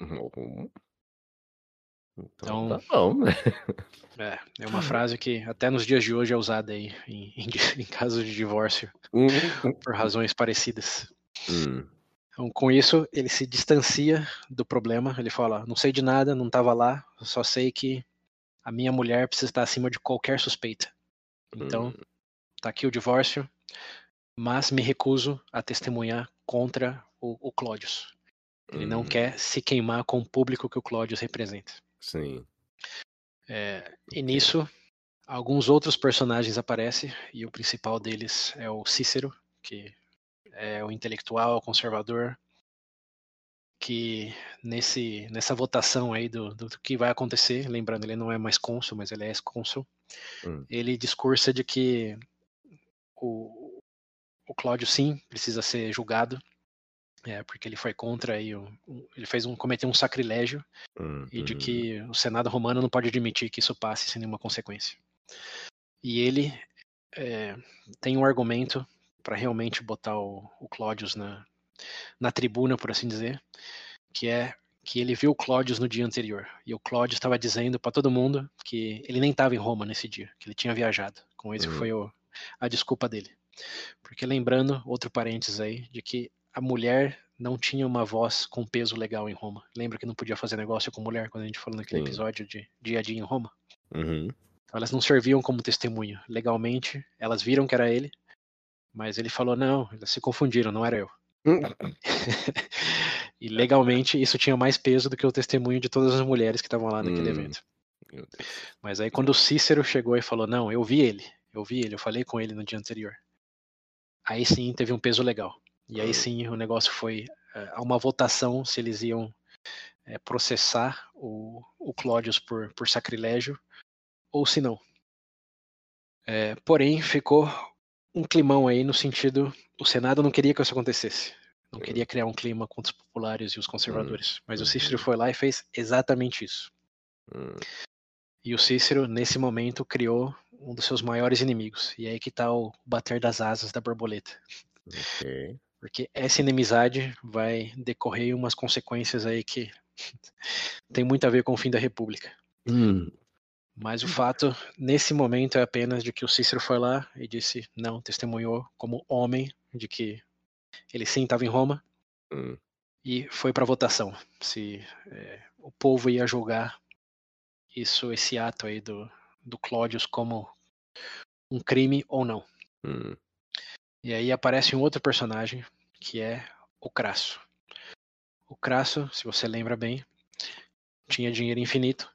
Uhum. Então, então tá bom, né? É, é uma frase que até nos dias de hoje é usada aí em, em, em casos de divórcio uhum. por razões parecidas. Hum. Então, com isso, ele se distancia do problema. Ele fala: não sei de nada, não estava lá, só sei que a minha mulher precisa estar acima de qualquer suspeita. Então, hum. tá aqui o divórcio, mas me recuso a testemunhar contra o, o Clódius. Ele hum. não quer se queimar com o público que o Clódius representa. Sim. É, e nisso, alguns outros personagens aparecem, e o principal deles é o Cícero, que é o intelectual, o conservador, que nesse, nessa votação aí do, do, que vai acontecer, lembrando, ele não é mais cônsul, mas ele é ex-cônsul, hum. ele discursa de que o, o Cláudio sim precisa ser julgado, é, porque ele foi contra e ele fez um cometeu um sacrilégio uhum. e de que o Senado romano não pode admitir que isso passe sem nenhuma consequência. E ele é, tem um argumento para realmente botar o, o Cláudius na, na tribuna, por assim dizer, que é que ele viu o Cláudius no dia anterior e o Cláudius estava dizendo para todo mundo que ele nem estava em Roma nesse dia, que ele tinha viajado. Com isso uhum. foi o, a desculpa dele. Porque lembrando, outro parênteses aí, de que a mulher não tinha uma voz com peso legal em Roma. Lembra que não podia fazer negócio com mulher quando a gente falou naquele Sim. episódio de dia a dia em Roma? Uhum. Então, elas não serviam como testemunha. Legalmente, elas viram que era ele, mas ele falou: não, elas se confundiram, não era eu. e legalmente isso tinha mais peso do que o testemunho de todas as mulheres que estavam lá naquele hum. evento. Mas aí quando o Cícero chegou e falou: não, eu vi ele, eu vi ele, eu falei com ele no dia anterior. Aí sim teve um peso legal. E aí sim o negócio foi a uma votação se eles iam é, processar o, o Clódius por, por sacrilégio ou se não. É, porém, ficou um climão aí no sentido: o Senado não queria que isso acontecesse. Não queria criar um clima contra os populares e os conservadores. Mas o Cícero uhum. foi lá e fez exatamente isso. Hum. E o Cícero, nesse momento, criou um dos seus maiores inimigos. E é aí que tá o bater das asas da borboleta. Okay. Porque essa inimizade vai decorrer umas consequências aí que tem muito a ver com o fim da República. Hum. Mas o fato, nesse momento, é apenas de que o Cícero foi lá e disse, não, testemunhou como homem de que ele sim estava em Roma hum. e foi para votação se é, o povo ia julgar isso, esse ato aí do, do Clódius como um crime ou não. Hum. E aí aparece um outro personagem, que é o Crasso. O Crasso, se você lembra bem, tinha dinheiro infinito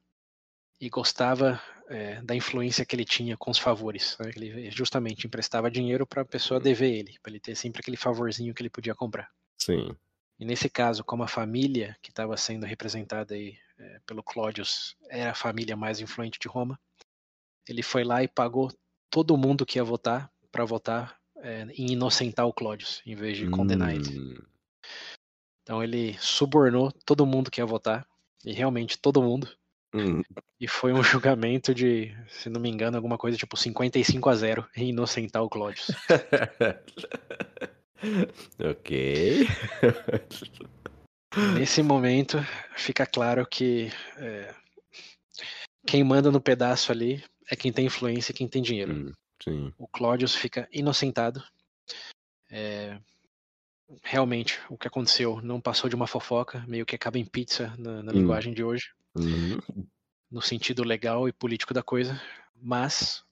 e gostava é, da influência que ele tinha com os favores. Né? Ele justamente emprestava dinheiro para a pessoa uhum. dever ele, para ele ter sempre aquele favorzinho que ele podia comprar. Sim. E nesse caso, como a família que estava sendo representada aí é, pelo Clódius era a família mais influente de Roma, ele foi lá e pagou todo mundo que ia votar para votar é, em inocentar o Clódius, em vez de condenar hum. ele. Então ele subornou todo mundo que ia votar, e realmente todo mundo. Hum. E foi um julgamento de, se não me engano, alguma coisa tipo 55 a 0 em inocentar o Clódius. ok. Nesse momento, fica claro que é, quem manda no pedaço ali é quem tem influência e quem tem dinheiro. Hum. Sim. O Claudius fica inocentado. É, realmente, o que aconteceu não passou de uma fofoca, meio que acaba em pizza na, na hum. linguagem de hoje. Uhum. No sentido legal e político da coisa. Mas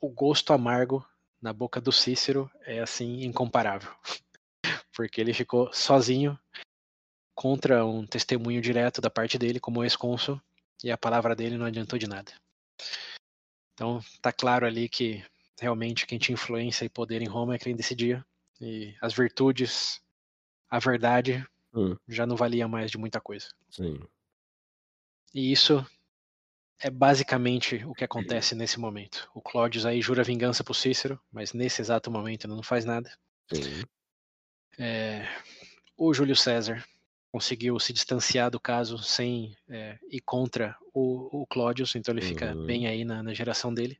o gosto amargo na boca do Cícero é assim incomparável. Porque ele ficou sozinho contra um testemunho direto da parte dele como ex-cônsul e a palavra dele não adiantou de nada. Então tá claro ali que realmente quem tinha influência e poder em Roma é quem decidia e as virtudes, a verdade Hum. já não valia mais de muita coisa. Sim. E isso é basicamente o que acontece nesse momento. O Cláudio aí jura vingança pro Cícero, mas nesse exato momento ele não faz nada. É, o Júlio César conseguiu se distanciar do caso sem é, ir contra o, o Cláudius, então ele fica Uhum. bem aí na, na geração dele.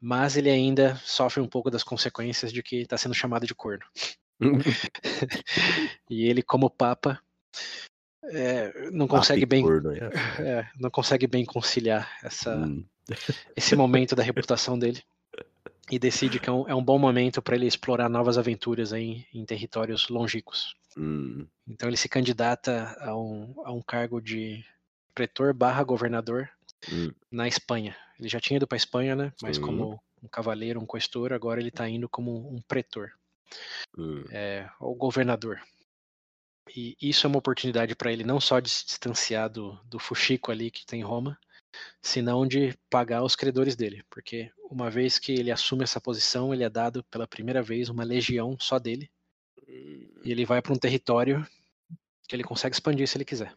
Mas ele ainda sofre um pouco das consequências de que está sendo chamado de corno. E ele, como Papa, é, não consegue bem, é. é, não consegue bem conciliar essa, Hum. esse momento da reputação dele e decide que é um, é um bom momento para ele explorar novas aventuras aí em, em territórios longínquos. Hum. Então ele se candidata a um, a um cargo de pretor barra governador Hum. na Espanha. Ele já tinha ido para Espanha, né? Mas como um cavaleiro, um questor, agora ele está indo como um pretor, Hum. é, ou governador. E isso é uma oportunidade para ele não só de se distanciar do, do fuxico ali que tem em Roma, senão de pagar os credores dele. Porque uma vez que ele assume essa posição, ele é dado pela primeira vez uma legião só dele, e ele vai para um território que ele consegue expandir se ele quiser.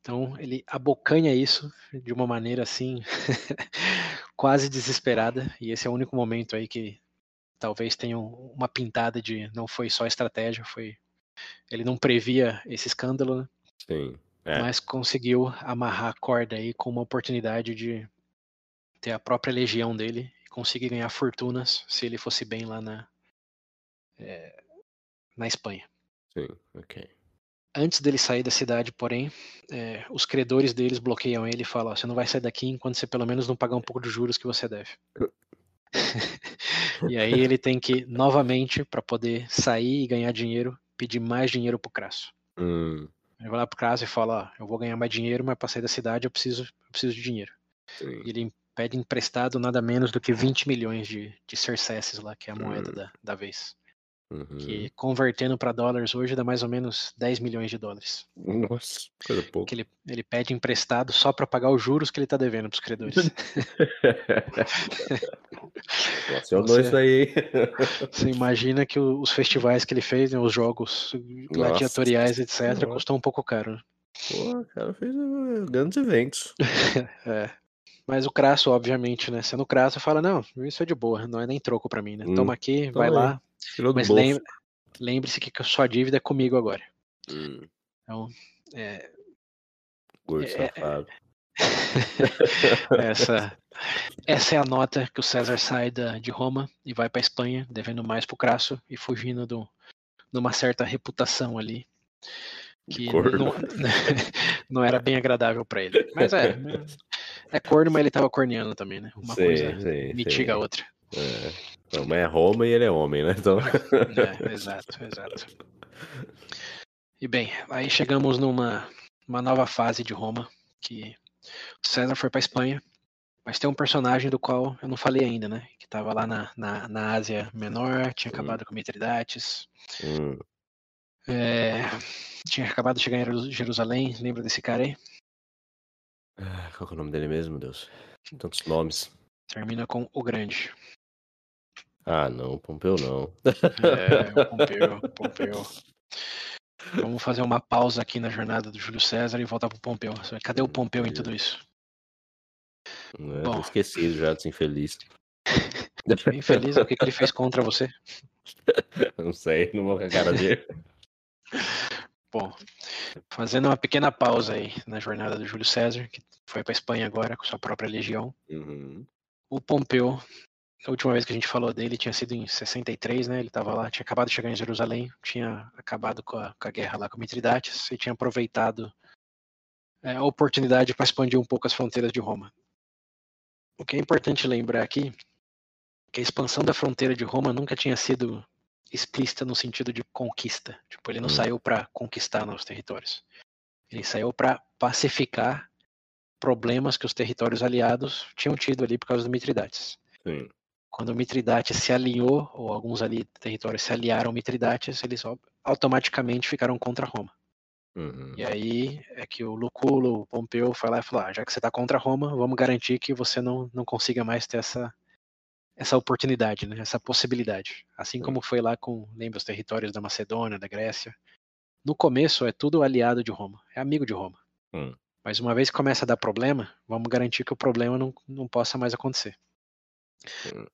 Então ele abocanha isso de uma maneira assim quase desesperada e esse é o único momento aí que talvez tenha um- uma pintada de não foi só estratégia, foi ele não previa esse escândalo, né? Sim. É. mas conseguiu amarrar a corda aí com uma oportunidade de ter a própria legião dele e conseguir ganhar fortunas se ele fosse bem lá na é, na Espanha. Sim. Ok. Antes dele sair da cidade, porém, é, os credores deles bloqueiam ele e falam: ó, você não vai sair daqui enquanto você pelo menos não pagar um pouco dos juros que você deve. e aí ele tem que, novamente, para poder sair e ganhar dinheiro, pedir mais dinheiro pro Crasso. Hum. Ele vai lá pro Crasso e fala: ó, eu vou ganhar mais dinheiro, mas para sair da cidade eu preciso, eu preciso de dinheiro. Sim. E ele pede emprestado nada menos do que 20 milhões de, de cerceses lá, que é a moeda Hum. da, da vez. Uhum. Que convertendo para dólares hoje dá mais ou menos 10 milhões de dólares. Nossa, coisa pouco. que ele, ele pede emprestado só para pagar os juros que ele tá devendo pros credores. Funcionou Você- isso aí, hein? Você imagina que os festivais que ele fez, né, os jogos gladiatoriais, etc., Senhora. custou um pouco caro. Pô, o cara fez uh, grandes eventos. É. Mas o Crasso, obviamente, né? Sendo Crasso, fala, não, isso é de boa, não é nem troco pra mim, né? Hum, Toma aqui, vai aí. lá. Tirou Mas lembre-se que a sua dívida é comigo agora. Hum, Então, é, gordo É, é, safado. essa, essa é a nota que o César sai da, de Roma e vai pra Espanha, devendo mais pro Crasso e fugindo do, de uma certa reputação ali. Que Corno. não, não era bem agradável pra ele. Mas é, é corno, mas ele tava corneando também, né? Uma Sim, coisa sim, mitiga a sim. outra. É. Não, mas é Roma e ele é homem, né? Então. É, exato, exato. E bem, aí chegamos numa uma nova fase de Roma, que o César foi para Espanha, mas tem um personagem do qual eu não falei ainda, né? Que estava lá na, na, na Ásia Menor, tinha Hum. acabado com Mitridates, Hum, é, tinha acabado de chegar em Jeru- Jerusalém, lembra desse cara aí? ah, Qual é o nome dele mesmo, Deus? Tantos nomes. Termina com o Grande. Ah, não, Pompeu não. É, o Pompeu, o Pompeu. Vamos fazer uma pausa aqui na jornada do Júlio César e voltar pro Pompeu. Cadê o Pompeu em tudo isso? Né? Bom. Esquecido já desse infeliz. Infeliz, o que, que ele fez contra você? Não sei, não vou com a cara dele. Bom, fazendo uma pequena pausa aí na jornada do Júlio César, que foi para Espanha agora com sua própria legião. Uhum. O Pompeu, a última vez que a gente falou dele tinha sido em 63, né? Ele estava lá, tinha acabado de chegar em Jerusalém, tinha acabado com a, com a guerra lá com Mitridates e tinha aproveitado é, a oportunidade para expandir um pouco as fronteiras de Roma. O que é importante lembrar aqui é que a expansão da fronteira de Roma nunca tinha sido explícita no sentido de conquista. Tipo, ele não Hum. saiu para conquistar novos territórios. Ele saiu para pacificar problemas que os territórios aliados tinham tido ali por causa do Mitridates. Sim. Quando Mitridates se alinhou, ou alguns ali territórios se aliaram ao Mitridates, eles au- automaticamente ficaram contra Roma. Uhum. E aí é que o Luculo, o Pompeu, foi lá e falou: ah, já que você está contra Roma, vamos garantir que você não, não consiga mais ter essa, essa oportunidade, né? essa possibilidade. Assim Sim. como foi lá com, lembra, os territórios da Macedônia, da Grécia. No começo é tudo aliado de Roma, é amigo de Roma. Hum. Mas uma vez que começa a dar problema, vamos garantir que o problema não, não possa mais acontecer.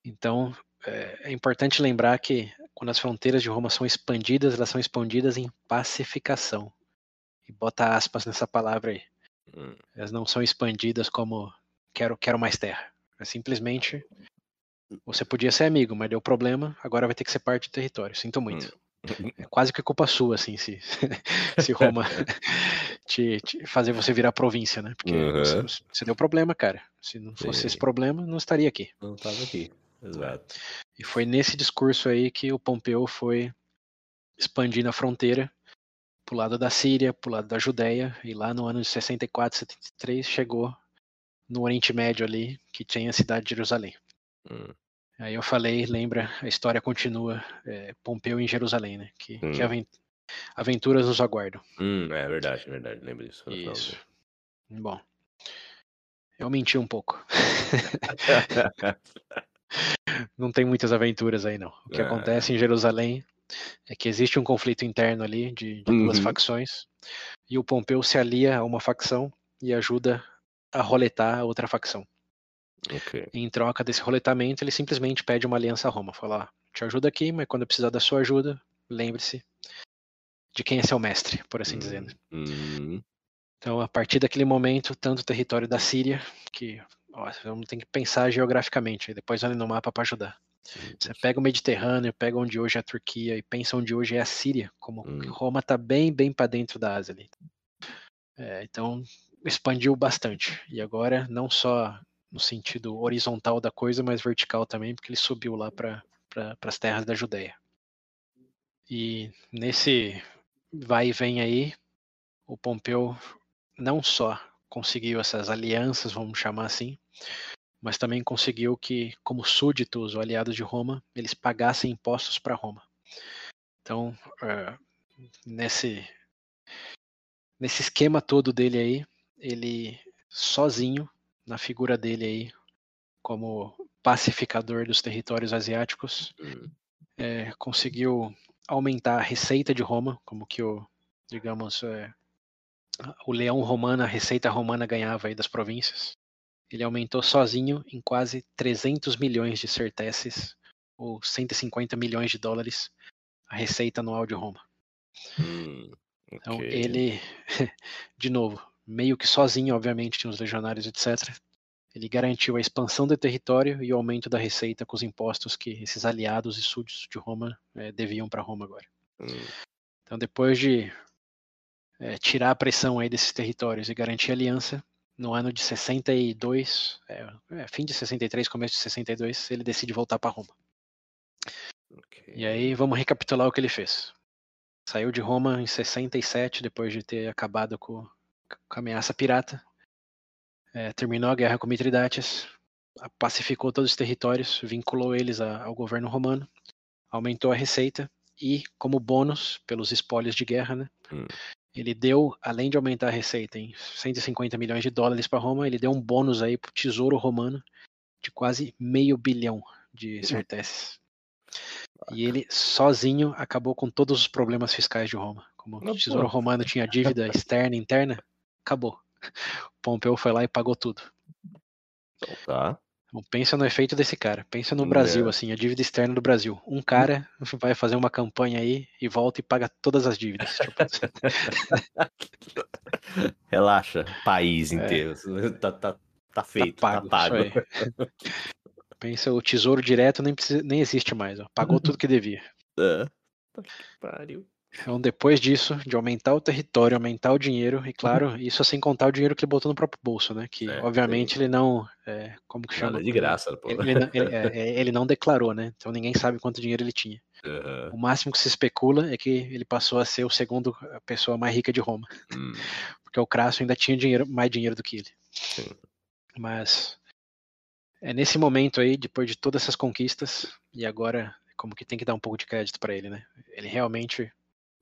Então, é, é importante lembrar que quando as fronteiras de Roma são expandidas, elas são expandidas em pacificação. E bota aspas nessa palavra aí. Hum. Elas não são expandidas como quero, quero mais terra. É simplesmente você podia ser amigo, mas deu problema, agora vai ter que ser parte do território. Sinto muito. É quase que culpa sua, assim, se, se Roma te, te fazer você virar província, né? Porque Uhum. você, você deu problema, cara. Se não fosse Sim. esse problema, não estaria aqui. Não tava aqui. Exato. E foi nesse discurso aí que o Pompeu foi expandindo a fronteira pro lado da Síria, pro lado da Judéia, e lá no ano de 64, 73 chegou no Oriente Médio ali, que tinha a cidade de Jerusalém. Hum. Aí eu falei, lembra, a história continua, é, Pompeu em Jerusalém, né? Que, Hum. que aven- aventuras nos aguardam. Hum, é verdade, é verdade. Lembro disso. Isso. Bom, eu menti um pouco. Não tem muitas aventuras aí, não. O que É. acontece em Jerusalém é que existe um conflito interno ali de, de duas Uhum. facções e o Pompeu se alia a uma facção e ajuda a roletar a outra facção. Ok. Em troca desse roletamento, ele simplesmente pede uma aliança a Roma. Fala, ó, te ajudo aqui, mas quando eu precisar da sua ajuda, lembre-se de quem é seu mestre, por assim dizer. né? Hum, Então, a partir daquele momento, tanto o território da Síria, que ó, vamos ter que pensar geograficamente, depois olha no mapa para ajudar. Você pega o Mediterrâneo, pega onde hoje é a Turquia e pensa onde hoje é a Síria, como Hum. Roma está bem, bem para dentro da Ásia ali. É, então, expandiu bastante. E agora, não só no sentido horizontal da coisa, mas vertical também, porque ele subiu lá para pra, as terras da Judéia. E nesse vai e vem aí, o Pompeu não só conseguiu essas alianças, vamos chamar assim, mas também conseguiu que, como súditos ou aliados de Roma, eles pagassem impostos para Roma. Então, eh, nesse, nesse esquema todo dele aí, ele sozinho, na figura dele aí, como pacificador dos territórios asiáticos, hum, eh, conseguiu aumentar a receita de Roma, como que o, digamos, eh, o leão romano, a receita romana ganhava aí das províncias. Ele aumentou sozinho em quase 300 milhões de certeses, ou 150 milhões de dólares, a receita anual de Roma. hum, Então ok. ele, de novo, meio que sozinho, obviamente, tinha os legionários, etc. Ele garantiu a expansão do território e o aumento da receita com os impostos que esses aliados e súditos de Roma eh, deviam para Roma agora. Hum, Então, depois de eh, tirar a pressão aí desses territórios e garantir a aliança, no ano de 62, é, é, fim de 63, começo de 62, ele decide voltar para Roma. ok. E aí, vamos recapitular o que ele fez. Saiu de Roma em 67, depois de ter acabado com, com a ameaça pirata. É, terminou a guerra com Mitridates, pacificou todos os territórios, vinculou eles a- ao governo romano, aumentou a receita e, como bônus pelos espólios de guerra, né, Hum. ele deu, além de aumentar a receita em 150 milhões de dólares para Roma, ele deu um bônus aí para o tesouro romano de quase meio bilhão de certeses. E ele sozinho acabou com todos os problemas fiscais de Roma. Como Ah, o tesouro pô. romano tinha dívida externa e interna, acabou. Pompeu foi lá e pagou tudo. Então tá. Então, pensa no efeito desse cara. Pensa no Né. Brasil, assim, a dívida externa do Brasil. Um cara vai fazer uma campanha aí e volta e paga todas as dívidas. Tipo, Relaxa, país É. inteiro. Tá, tá, tá feito, tá pago, pago. isso aí. Pensa, o tesouro direto nem, precisa, nem existe mais. Ó. Pagou tudo que devia. É. Tá pariu. Então, depois disso, de aumentar o território, aumentar o dinheiro, e claro, isso sem contar o dinheiro que ele botou no próprio bolso, né? Que, É, obviamente, ele não. é, como que chama? Nada de graça, pô. Ele, ele não, ele- é, ele não declarou, né? Então ninguém sabe quanto dinheiro ele tinha. Aham. O máximo que se especula é que ele passou a ser o segundo a pessoa mais rica de Roma, Hum, porque o Crasso ainda tinha dinheiro, mais dinheiro do que ele. Sim. Mas é nesse momento aí, depois de todas essas conquistas, e agora como que tem que dar um pouco de crédito para ele, né? Ele realmente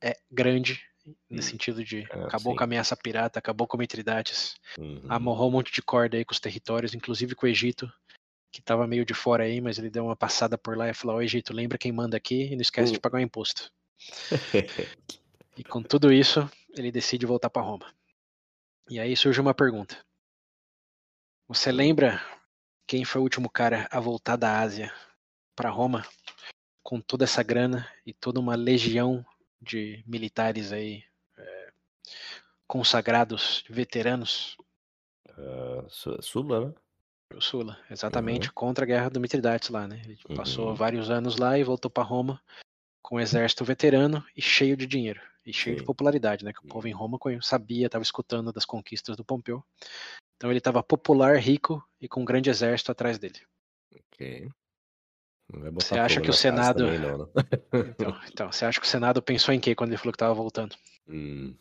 é grande no Hum. sentido de Ah, acabou sim. com a ameaça pirata, acabou com Mitridates, Uhum. amarrou um monte de corda aí com os territórios, inclusive com o Egito, que tava meio de fora aí, mas ele deu uma passada por lá e falou: Ó, Egito, lembra quem manda aqui e não esquece de Hum. pagar o imposto. E com tudo isso, ele decide voltar para Roma. E aí surge uma pergunta. Você lembra quem foi o último cara a voltar da Ásia para Roma com toda essa grana e toda uma legião de militares aí é, consagrados, veteranos? Su- Sula, né? O Sula, exatamente contra a guerra do Mitridates lá, né? Ele passou Uhum. vários anos lá e voltou para Roma com um exército veterano e cheio de dinheiro e cheio de Sim. popularidade, né? Que o povo em Roma sabia, estava escutando das conquistas do Pompeu. Então ele estava popular, rico e com um grande exército atrás dele. Ok. Você acha que o Senado- também, não, né? Então, então, você acha que o Senado pensou em quê quando ele falou que estava voltando? Hum.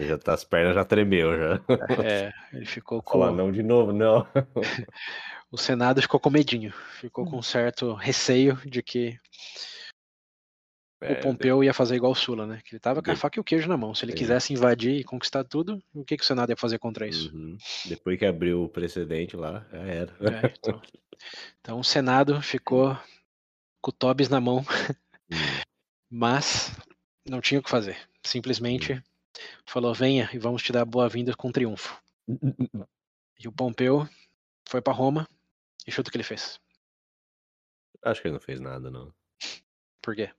Já tá, as pernas já tremeu já. É, ele ficou com Falar não de novo, não. o Senado ficou com medinho, ficou com um certo receio de que o Pompeu ia fazer igual o Sula, né? Que ele tava com a faca e o queijo na mão. Se ele Sim. quisesse invadir e conquistar tudo, o que, que o Senado ia fazer contra isso? Uhum. Depois que abriu o precedente lá, já era. É, então. Então o Senado ficou com o Tobis na mão, Hum. mas não tinha o que fazer. Simplesmente falou: venha e vamos te dar boa-vinda com triunfo. E o Pompeu foi para Roma e chuta o que ele fez. Acho que ele não fez nada, não. Por quê?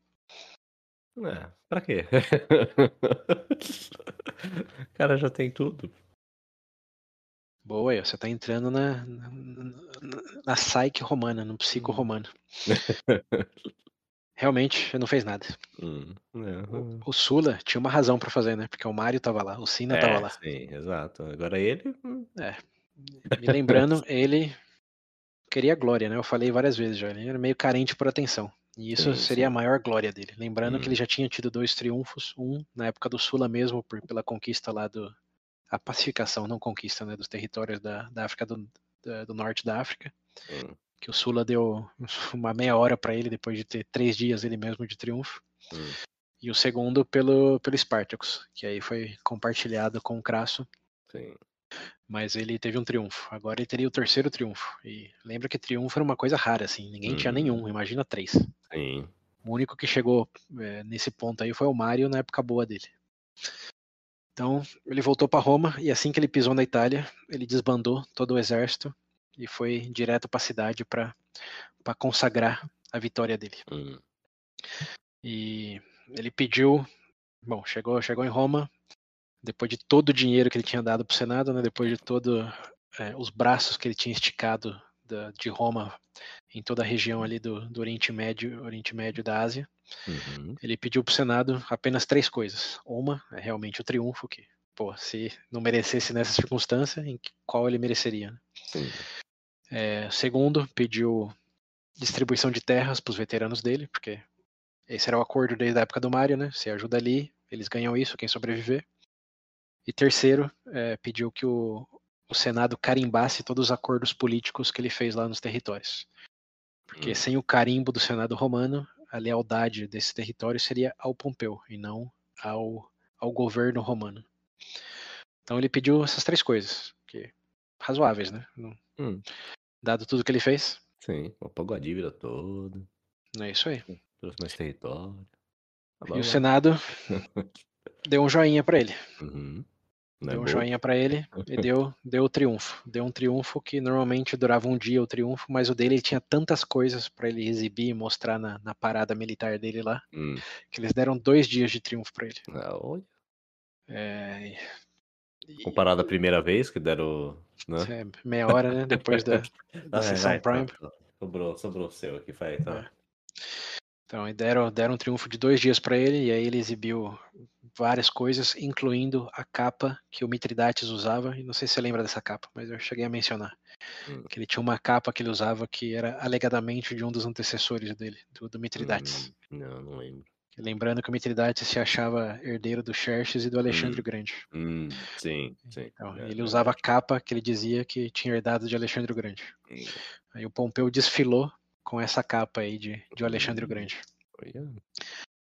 É, pra quê? o cara já tem tudo. Boa, você tá entrando na, na, na, na psyche romana, no psico Hum. romano. Realmente, não fez nada. Hum, é, O, o Sula tinha uma razão pra fazer, né? Porque o Mário tava lá, o Sina tava é, lá. sim, exato. Agora ele. hum, Me lembrando, ele queria glória, né? Eu falei várias vezes já. Ele era meio carente por atenção. E isso seria a maior glória dele. Lembrando que Hum. ele já tinha tido dois triunfos, um na época do Sula mesmo, por- pela conquista lá do. A pacificação, não conquista, né? Dos territórios da, da África do, da- do norte da África. hum, Que o Sula deu uma meia hora pra ele depois de ter três dias ele mesmo de triunfo. hum, E o segundo pelo, pelo Spartacus, que aí foi compartilhado com o Crasso sim. Mas ele teve um triunfo. Agora ele teria o terceiro triunfo. E lembra que triunfo era uma coisa rara, assim. Ninguém tinha Uhum. nenhum, imagina três. Sim. O único que chegou é, nesse ponto aí foi o Mário na época boa dele. Então, ele voltou para Roma e assim que ele pisou na Itália, ele desbandou todo o exército e foi direto para a cidade para consagrar a vitória dele. hum, E ele pediu, bom, chegou, chegou em Roma, depois de todo o dinheiro que ele tinha dado para o Senado, né, depois de todos os braços que ele tinha esticado da- de Roma em toda a região ali do, do Oriente Médio, Oriente Médio da Ásia, uhum, ele pediu para o Senado apenas três coisas. Uma é realmente o triunfo, que, pô, se não merecesse nessa circunstância, em qual ele mereceria? né? É, segundo, pediu distribuição de terras para os veteranos dele, porque esse era o acordo desde a época do Mário, né? Você ajuda ali, eles ganham isso, quem sobreviver. E terceiro, é, pediu que o, o Senado carimbasse todos os acordos políticos que ele fez lá nos territórios. Porque Hum. sem o carimbo do Senado romano, a lealdade desse território seria ao Pompeu e não ao, ao governo romano. Então ele pediu essas três coisas, que razoáveis, né? Hum, Dado tudo que ele fez, sim. Pagou a dívida toda. é isso aí. Trouxe mais território. Tá E o? Senado deu um joinha pra ele. Uhum. Não é Deu um joinha pra ele e deu, deu o triunfo. Deu um triunfo que normalmente durava um dia o triunfo, mas o dele ele tinha tantas coisas pra ele exibir e mostrar na, na parada militar dele lá, Hum. que eles deram dois dias de triunfo pra ele. Ah, olha. É, e- Comparado à primeira vez que deram. Né? é, meia hora, né? Depois da, da Ah, sessão vai, Prime. tá, tá. Sobrou, sobrou o seu aqui, vai. Tá. É. Então, e deram, deram um triunfo de dois dias pra ele, e aí ele exibiu várias coisas, incluindo a capa que o Mitridates usava, e não sei se você lembra dessa capa, mas eu cheguei a mencionar. Hum. Que ele tinha uma capa que ele usava que era alegadamente de um dos antecessores dele, do, do Mitridates. Hum, não, não lembro. Lembrando que o Mitridates se achava herdeiro do Xerxes e do Alexandre o Grande. Hum, sim, sim. Então, é ele usava a capa que ele dizia que tinha herdado de Alexandre o Grande. Hum, Aí o Pompeu desfilou com essa capa aí de, de Alexandre o Grande. olha.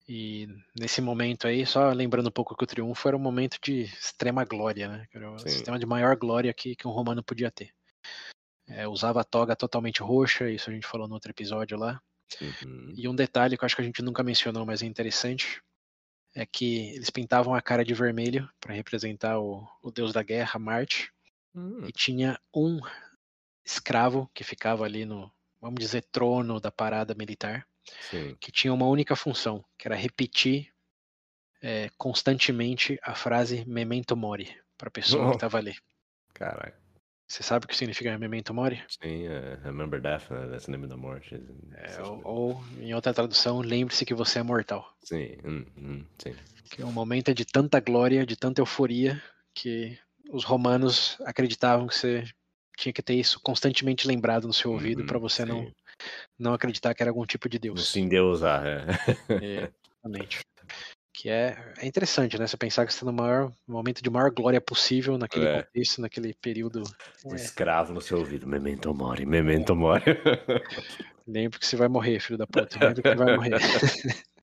E nesse momento aí, só lembrando um pouco que o triunfo era um momento de extrema glória, né? Era o Sim. sistema de maior glória que, que um romano podia ter. É, usava a toga totalmente roxa, isso a gente falou no outro episódio lá. Uhum. E um detalhe que eu acho que a gente nunca mencionou, mas é interessante, é que eles pintavam a cara de vermelho para representar o, o deus da guerra, Marte, Hum, e tinha um escravo que ficava ali no, vamos dizer, trono da parada militar, Sim. que tinha uma única função, que era repetir é, constantemente a frase memento mori para a pessoa Oh. que estava ali. Caralho. Você sabe o que significa memento mori? Sim, é Remember Death, né? Esse nome da morte. É, ou, ou, em outra tradução, lembre-se que você é mortal. Sim, hum, hum, sim. Que é um momento de tanta glória, de tanta euforia, que os romanos acreditavam que você tinha que ter isso constantemente lembrado no seu ouvido Uhum, para você sim. não acreditar que era algum tipo de Não deus. se endeusar, é. É, exatamente. Que é, é interessante, né? Você pensar que você está no maior momento de maior glória possível naquele É. contexto, naquele período. Um É, escravo no seu ouvido. Memento mori, memento mori. lembre que você vai morrer, filho da puta. Lembre que vai morrer.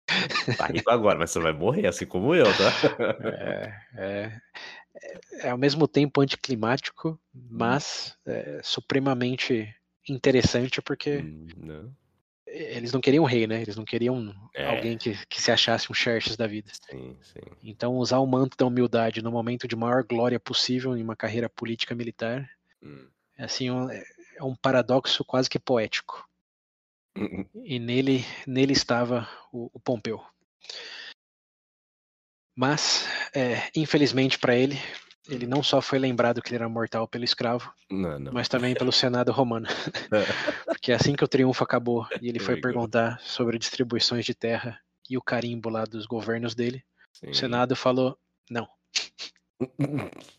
Tá rico agora, mas você vai morrer, assim como eu, tá? É, é, é, é ao mesmo tempo anticlimático, mas é, supremamente interessante porque Hum, não. eles não queriam um rei, né? Eles não queriam É. alguém que, que se achasse um Xerxes da vida. Sim, sim. Então, usar o manto da humildade no momento de maior glória possível em uma carreira política militar Hum. é assim um, é um paradoxo quase que poético. Hum, E nele, nele estava o, o Pompeu. Mas, é, infelizmente para ele, ele não só foi lembrado que ele era mortal pelo escravo, Não, não. mas também pelo Senado romano. Porque assim que o triunfo acabou e ele foi perguntar sobre distribuições de terra e o carimbo lá dos governos dele, Sim. o Senado falou não.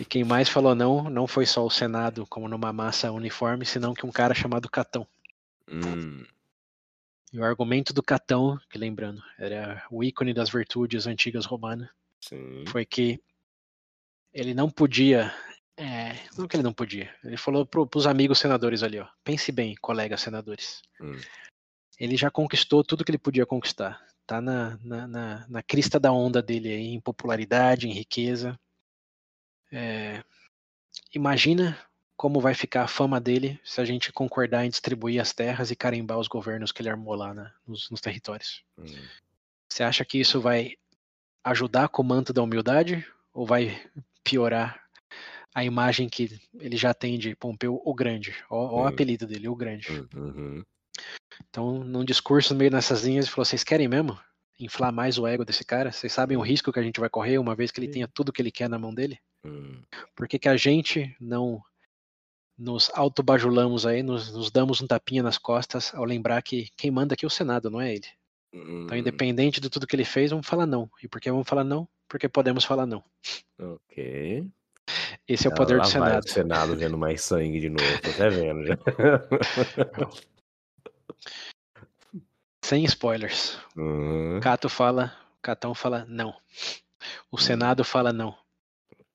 E quem mais falou não, não foi só o Senado, como numa massa uniforme, senão que um cara chamado Catão. Hum, E o argumento do Catão, que lembrando, era o ícone das virtudes antigas romanas, sim. foi que ele não podia. É, não que ele não podia. Ele falou para os amigos senadores ali, ó. Pense bem, colegas senadores. Hum. Ele já conquistou tudo que ele podia conquistar. Tá na, na, na, na crista da onda dele aí, em popularidade, em riqueza. É, imagina como vai ficar a fama dele se a gente concordar em distribuir as terras e carimbar os governos que ele armou lá na- nos, nos territórios. Hum. Você acha que isso vai ajudar com o manto da humildade ou vai piorar a imagem que ele já tem de Pompeu o Grande? Ó, ó o apelido dele, o Grande. Hum, uhum. Então, num discurso no meio dessas linhas, ele falou: vocês querem mesmo inflar mais o ego desse cara? Vocês sabem o Hum. risco que a gente vai correr uma vez que ele tenha tudo que ele quer na mão dele? Hum. Por que, que a gente não nos autobajulamos aí, nos, nos damos um tapinha nas costas ao lembrar que quem manda aqui é o Senado, não é ele? Então, Hum. independente de tudo que ele fez, vamos falar não. E por que vamos falar não? Porque podemos falar não. Ok. Esse é o poder do Senado. o Senado vendo mais sangue de novo, tô até vendo já. Sem spoilers. Hum, Cato fala, Catão fala não. O Senado fala não.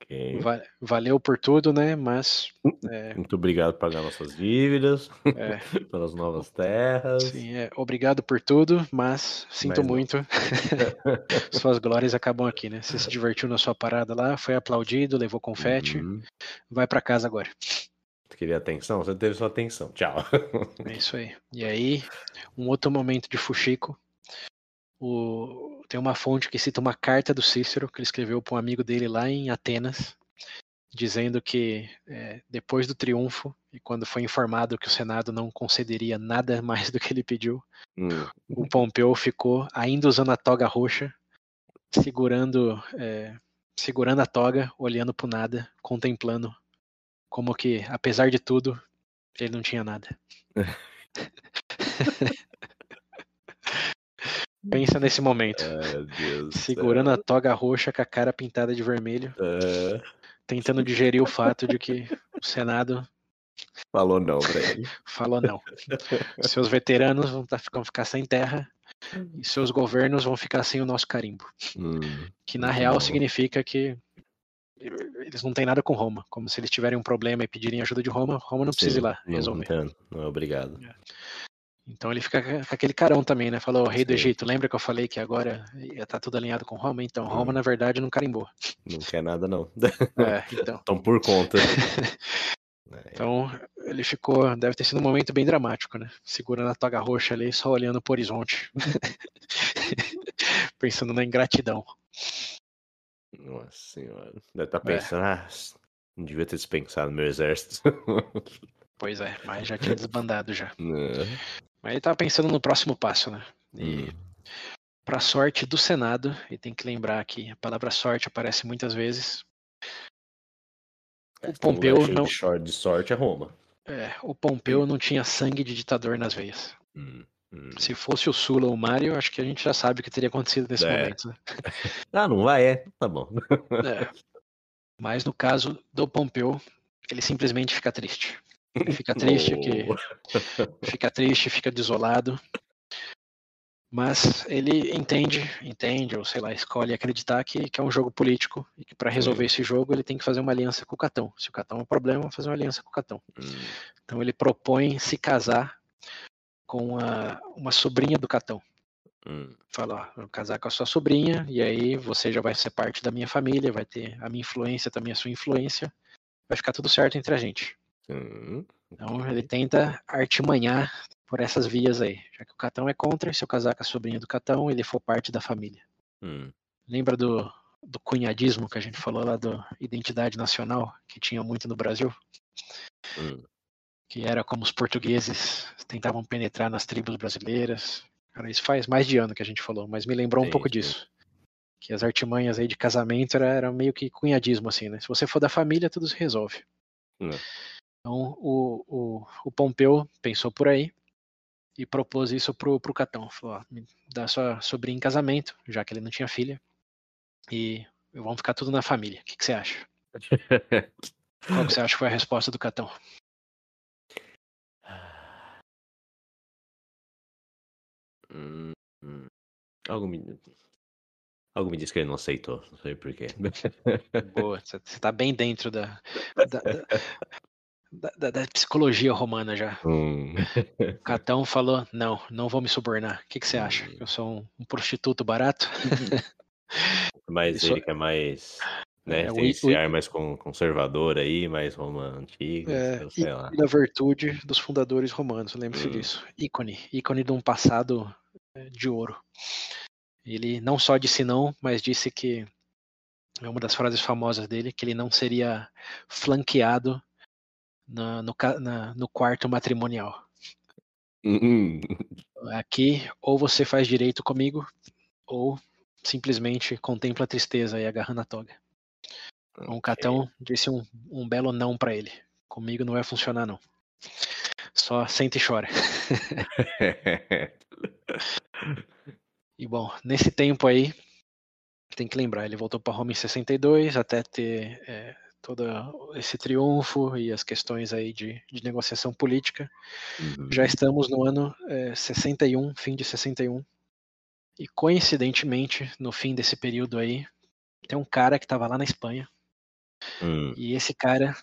Ok. Va- valeu por tudo, né? Mas é, Muito obrigado por pagar nossas dívidas, é, pelas novas terras. sim, é, obrigado por tudo, mas sinto Mas muito. Suas glórias acabam aqui, né? Você se divertiu na sua parada lá, foi aplaudido, levou confete, Uhum. vai pra casa agora. Você queria atenção? Você teve sua atenção. Tchau. É isso aí. E aí, um outro momento de fuxico. O... Tem uma fonte que cita uma carta do Cícero que ele escreveu para um amigo dele lá em Atenas, dizendo que é, depois do triunfo e quando foi informado que o Senado não concederia nada mais do que ele pediu, Hum, o Pompeu ficou ainda usando a toga roxa, segurando é, segurando a toga, olhando para nada, contemplando como que, apesar de tudo, ele não tinha nada. Pensa nesse momento. do Segurando a toga roxa com a cara pintada de vermelho, É, tentando digerir o fato de que o Senado falou não pra ele. falou não. Seus veteranos vão, tá- vão ficar sem terra e seus governos vão ficar sem o nosso carimbo. Hum, Que na real bom. significa que eles não têm nada com Roma. Como se eles tiverem um problema e pedirem ajuda de Roma, Roma não precisa ir lá não, resolver. Não, não, obrigado. Então ele fica com aquele carão também, né? Falou, rei do. Egito, lembra que eu falei que agora ia estar tudo alinhado com Roma? Então, Roma, na verdade, não carimbou. Não quer nada, não. É, então. Estão por conta. É, Então, ele ficou. Deve ter sido um momento bem dramático, né? Segurando a toga roxa ali, só olhando pro horizonte. Pensando na ingratidão. Nossa senhora. Deve estar É. pensando, ah, não devia ter dispensado meu exército. Pois é, mas já tinha desbandado já. Né? Mas ele tava pensando no próximo passo, né? E para sorte do Senado, e tem que lembrar que a palavra sorte aparece muitas vezes. O Então, Pompeu não, de sorte é Roma. é, o Pompeu não tinha sangue de ditador nas veias. Hum, hum. Se fosse o Sula ou o Mário, acho que a gente já sabe o que teria acontecido nesse É. momento. Né? Ah, não vai? É. Tá bom. É. Mas no caso do Pompeu, ele simplesmente fica triste. Fica triste que fica triste, fica desolado. Mas ele entende, entende, ou sei lá, escolhe acreditar que, que é um jogo político e que para resolver esse jogo ele tem que fazer uma aliança com o Catão. Se o Catão é um problema, fazer uma aliança com o Catão. Hum, Então ele propõe se casar com a- uma sobrinha do Catão. hum. Fala, ó, vou casar com a sua sobrinha e aí você já vai ser parte da minha família, vai ter a minha influência, também a sua influência. Vai ficar tudo certo entre a gente. Hum. Então ele tenta artimanhar por essas vias aí. Já que o Catão é contra, e se eu casar com a sobrinha do Catão, ele for parte da família. Hum. Lembra do, do cunhadismo que a gente falou lá do identidade nacional, que tinha muito no Brasil? Hum. Que era como os portugueses tentavam penetrar nas tribos brasileiras. Cara, isso faz mais de ano que a gente falou, mas me lembrou um pouco sim. disso. Que as artimanhas aí de casamento era, era meio que cunhadismo, assim, né? Se você for da família, tudo se resolve. Hum. Então o, o, o Pompeu pensou por aí e propôs isso pro, pro Catão. Falou, ó, me dá sua sobrinha em casamento, já que ele não tinha filha, e vamos ficar tudo na família. O que, que você acha? Qual que você acha que foi a resposta do Catão? Hum. Algo me... Algo me diz que ele não aceitou, não sei porquê. Boa, você você tá bem dentro da, da, da, da- da- psicologia romana já. Hum. O Catão falou, não, não vou me subornar. O que, que você acha? Hum. Eu sou um, um prostituto barato? Mas Isso- ele que é mais. Né, É, o tem i- esse o ar mais con- conservador aí, mais Roma antiga, É, sei lá. da virtude dos fundadores romanos, lembre-se Hum. disso. Ícone, ícone de um passado eh, de ouro. Ele não só disse não, mas disse que é uma das frases famosas dele, que ele não seria flanqueado no, ca- na- no quarto matrimonial. Hum, Aqui, ou você faz direito comigo, ou simplesmente contempla a tristeza e agarrando a toga. Então, o Catão disse um, um belo não pra ele. Comigo não vai funcionar, não. Só senta e chora. E bom, nesse tempo aí, tem que lembrar, ele voltou para Roma em 62 até ter é, todo esse triunfo e as questões aí de, de negociação política. Uhum. Já estamos no ano é, 61, fim de 61. E coincidentemente, no fim desse período aí, tem um cara que estava lá na Espanha Hum, e esse cara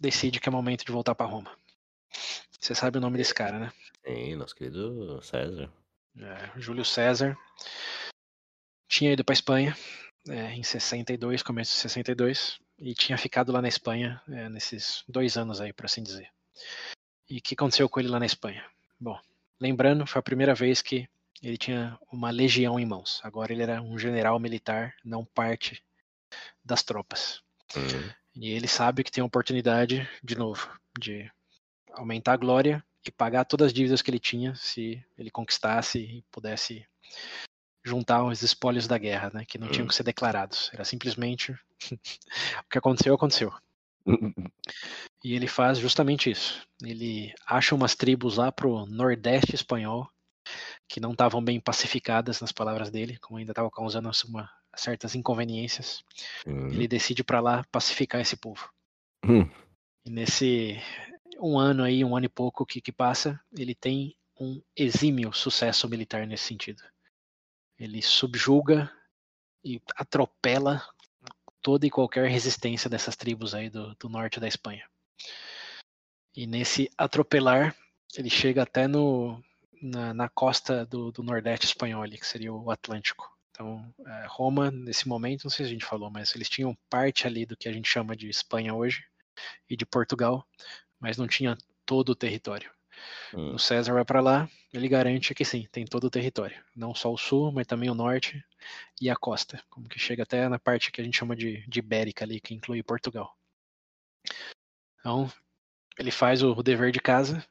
decide que é momento de voltar para Roma. Você sabe o nome desse cara, né? Sim, nosso querido César. É, Júlio César tinha ido para Espanha é, em 62, começo de 62, e tinha ficado lá na Espanha é, nesses dois anos aí, por assim dizer. E o que aconteceu com ele lá na Espanha? Bom, lembrando, foi a primeira vez que ele tinha uma legião em mãos. Agora ele era um general militar, não parte das tropas. Hum, E ele sabe que tem a oportunidade, de novo, de aumentar a glória e pagar todas as dívidas que ele tinha se ele conquistasse e pudesse juntar os espólios da guerra, né, que não tinham Hum. que ser declarados. Era simplesmente o que aconteceu, aconteceu. E ele faz justamente isso. Ele acha umas tribos lá pro nordeste espanhol que não estavam bem pacificadas, nas palavras dele, como ainda estava causando uma, certas inconveniências. hum, Ele decide para lá pacificar esse povo. hum. E nesse um ano aí, um ano e pouco que, que passa, ele tem um exímio sucesso militar nesse sentido. Ele subjuga e atropela toda e qualquer resistência dessas tribos aí do, do norte da Espanha. E nesse atropelar, ele chega até no, na, na costa do, do, Nordeste espanhol, que seria o Atlântico. Então, é, Roma, nesse momento, não sei se a gente falou, mas eles tinham parte ali do que a gente chama de Espanha hoje e de Portugal, mas não tinha todo o território. Hum. O César vai para lá, ele garante que sim, tem todo o território, não só o sul, mas também o norte e a costa, como que chega até na parte que a gente chama de, de Ibérica ali, que inclui Portugal. Então, ele faz o, o dever de casa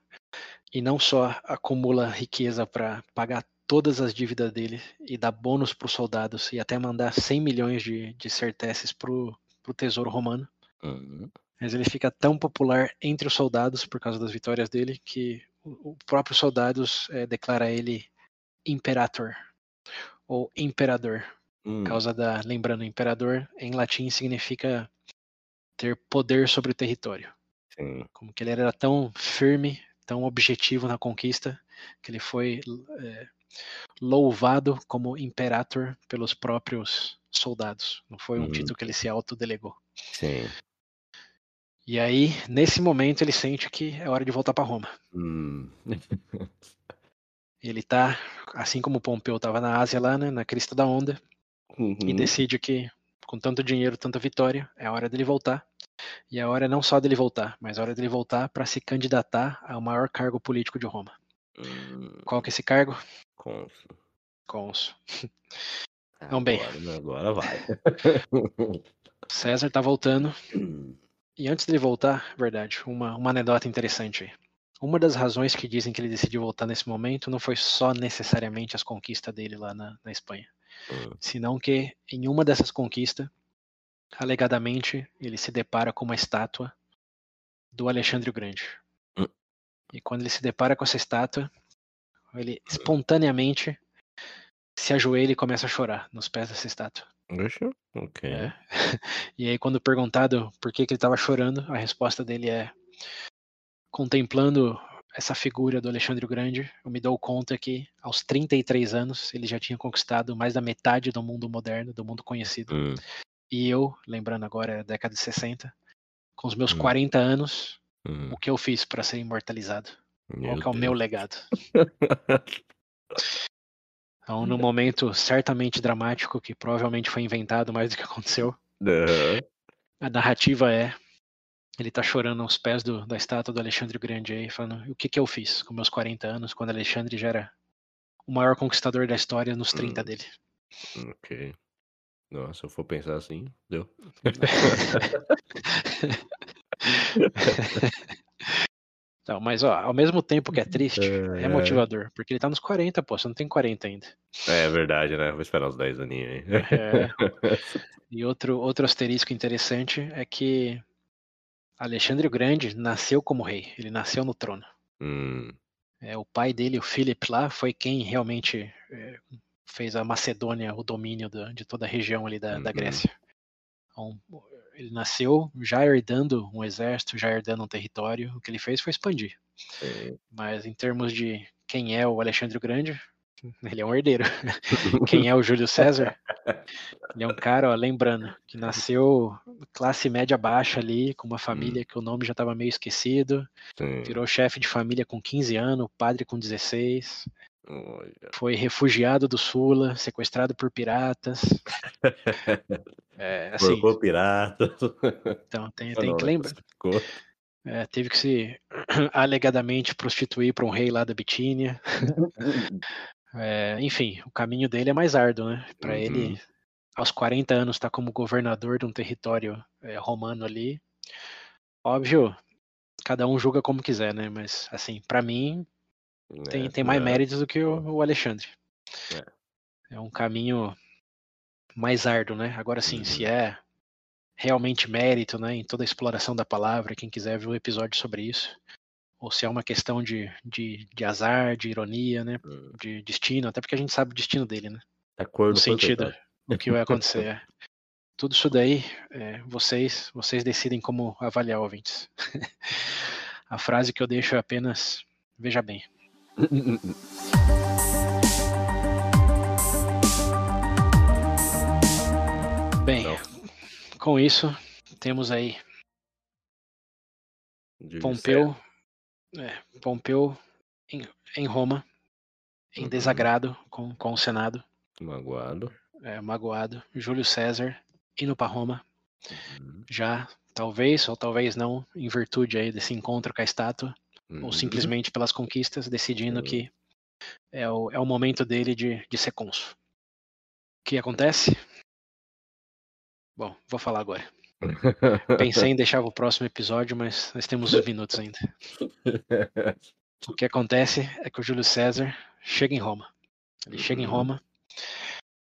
e não só acumula riqueza para pagar todas as dívidas dele e dar bônus para os soldados e até mandar 100 milhões de, de certeces para o tesouro romano. Uhum. Mas ele fica tão popular entre os soldados por causa das vitórias dele que o, próprio soldados é, declara ele imperator ou imperador. Hum. Por causa da, lembrando, imperador em latim significa ter poder sobre o território. Sim. Como que ele era tão firme, tão objetivo na conquista, que ele foi é, louvado como imperator pelos próprios soldados. Não foi um hum. título que ele se autodelegou. Sim. E aí, nesse momento, ele sente que é hora de voltar para Roma. Hum. ele tá, assim como Pompeu estava na Ásia lá, né, na crista da onda, uhum. e decide que, com tanto dinheiro, tanta vitória, é hora dele voltar. E a hora é não só dele voltar, mas a hora dele voltar para se candidatar ao maior cargo político de Roma. Hum. Qual que é esse cargo? Cônsul. Cônsul. Então, bem. Agora, agora vai. César tá voltando. Hum. E antes dele voltar, verdade, uma, uma anedota interessante aí. Uma das razões que dizem que ele decidiu voltar nesse momento não foi só necessariamente as conquistas dele lá na, na Espanha, uhum. senão que em uma dessas conquistas, alegadamente, ele se depara com uma estátua do Alexandre o Grande. Uhum. E quando ele se depara com essa estátua, ele hum. espontaneamente se ajoelha e começa a chorar nos pés dessa estátua. Ok. É. E aí, quando perguntado por que, que ele estava chorando, a resposta dele é: contemplando essa figura do Alexandre o Grande, eu me dou conta que aos 33 anos ele já tinha conquistado mais da metade do mundo moderno, do mundo conhecido. Hum. E eu, lembrando agora, década de 60, com os meus hum. 40 anos, hum. o que eu fiz para ser imortalizado? Meu Qual é o meu legado? Então, num momento certamente dramático, que provavelmente foi inventado mais do que aconteceu, uhum. a narrativa é ele tá chorando aos pés do, da estátua do Alexandre Grande aí, falando o que que eu fiz com meus 40 anos, quando Alexandre já era o maior conquistador da história nos 30 hum. dele. Ok. Nossa, se eu for pensar assim, deu. Então, mas ó, ao mesmo tempo que é triste, é, é motivador, porque ele tá nos 40, pô, você não tem 40 ainda. É verdade, né? Vou esperar uns 10 aninhos aí. É. E outro, outro asterisco interessante é que Alexandre o Grande nasceu como rei, ele nasceu no trono. Hum. É, o pai dele, o Philip lá, foi quem realmente é, fez a Macedônia o domínio de toda a região ali da, uhum. da Grécia. Então, ele nasceu já herdando um exército, já herdando um território. O que ele fez foi expandir. Mas em termos de quem é o Alexandre o Grande, ele é um herdeiro. quem é o Júlio César? Ele é um cara, ó, lembrando, que nasceu classe média baixa ali, com uma família hum. que o nome já estava meio esquecido. Sim. Virou chefe de família com 15 anos, padre com 16. Foi refugiado do Sula, sequestrado por piratas. É, assim, Porcou piratas. Então, tem, tem que lembrar. É, teve que se alegadamente prostituir para um rei lá da Bitínia. é, enfim, o caminho dele é mais árduo, né? Para uhum. ele, aos 40 anos, estar tá como governador de um território é, romano ali. Óbvio, cada um julga como quiser, né? Mas, assim, para mim, é, tem mais é. méritos do que o, o Alexandre. É. é um caminho mais árduo, né? Agora sim, uhum. se é realmente mérito, né, em toda a exploração da palavra, quem quiser ver o um episódio sobre isso, ou se é uma questão de, de, de azar, de ironia, né, uhum. de destino, até porque a gente sabe o destino dele, né? Acordo no sentido do que vai acontecer. É. Tudo isso daí, é, vocês, vocês decidem como avaliar ouvintes. a frase que eu deixo é apenas veja bem. Bem, Não. com isso, temos aí Pompeu, é, Pompeu em, em Roma, em Uhum. desagrado com, com o Senado, Magoado. é, magoado. Júlio César indo para Roma, Uhum. já talvez ou talvez não, em virtude aí desse encontro com a estátua, ou Uhum. simplesmente pelas conquistas, decidindo Sim. que é o, é o momento dele de, de ser cônsul. O que acontece? Bom, vou falar agora. Pensei em deixar o próximo episódio, mas nós temos uns minutos ainda. O que acontece é que o Júlio César chega em Roma. Ele chega em Uhum. Roma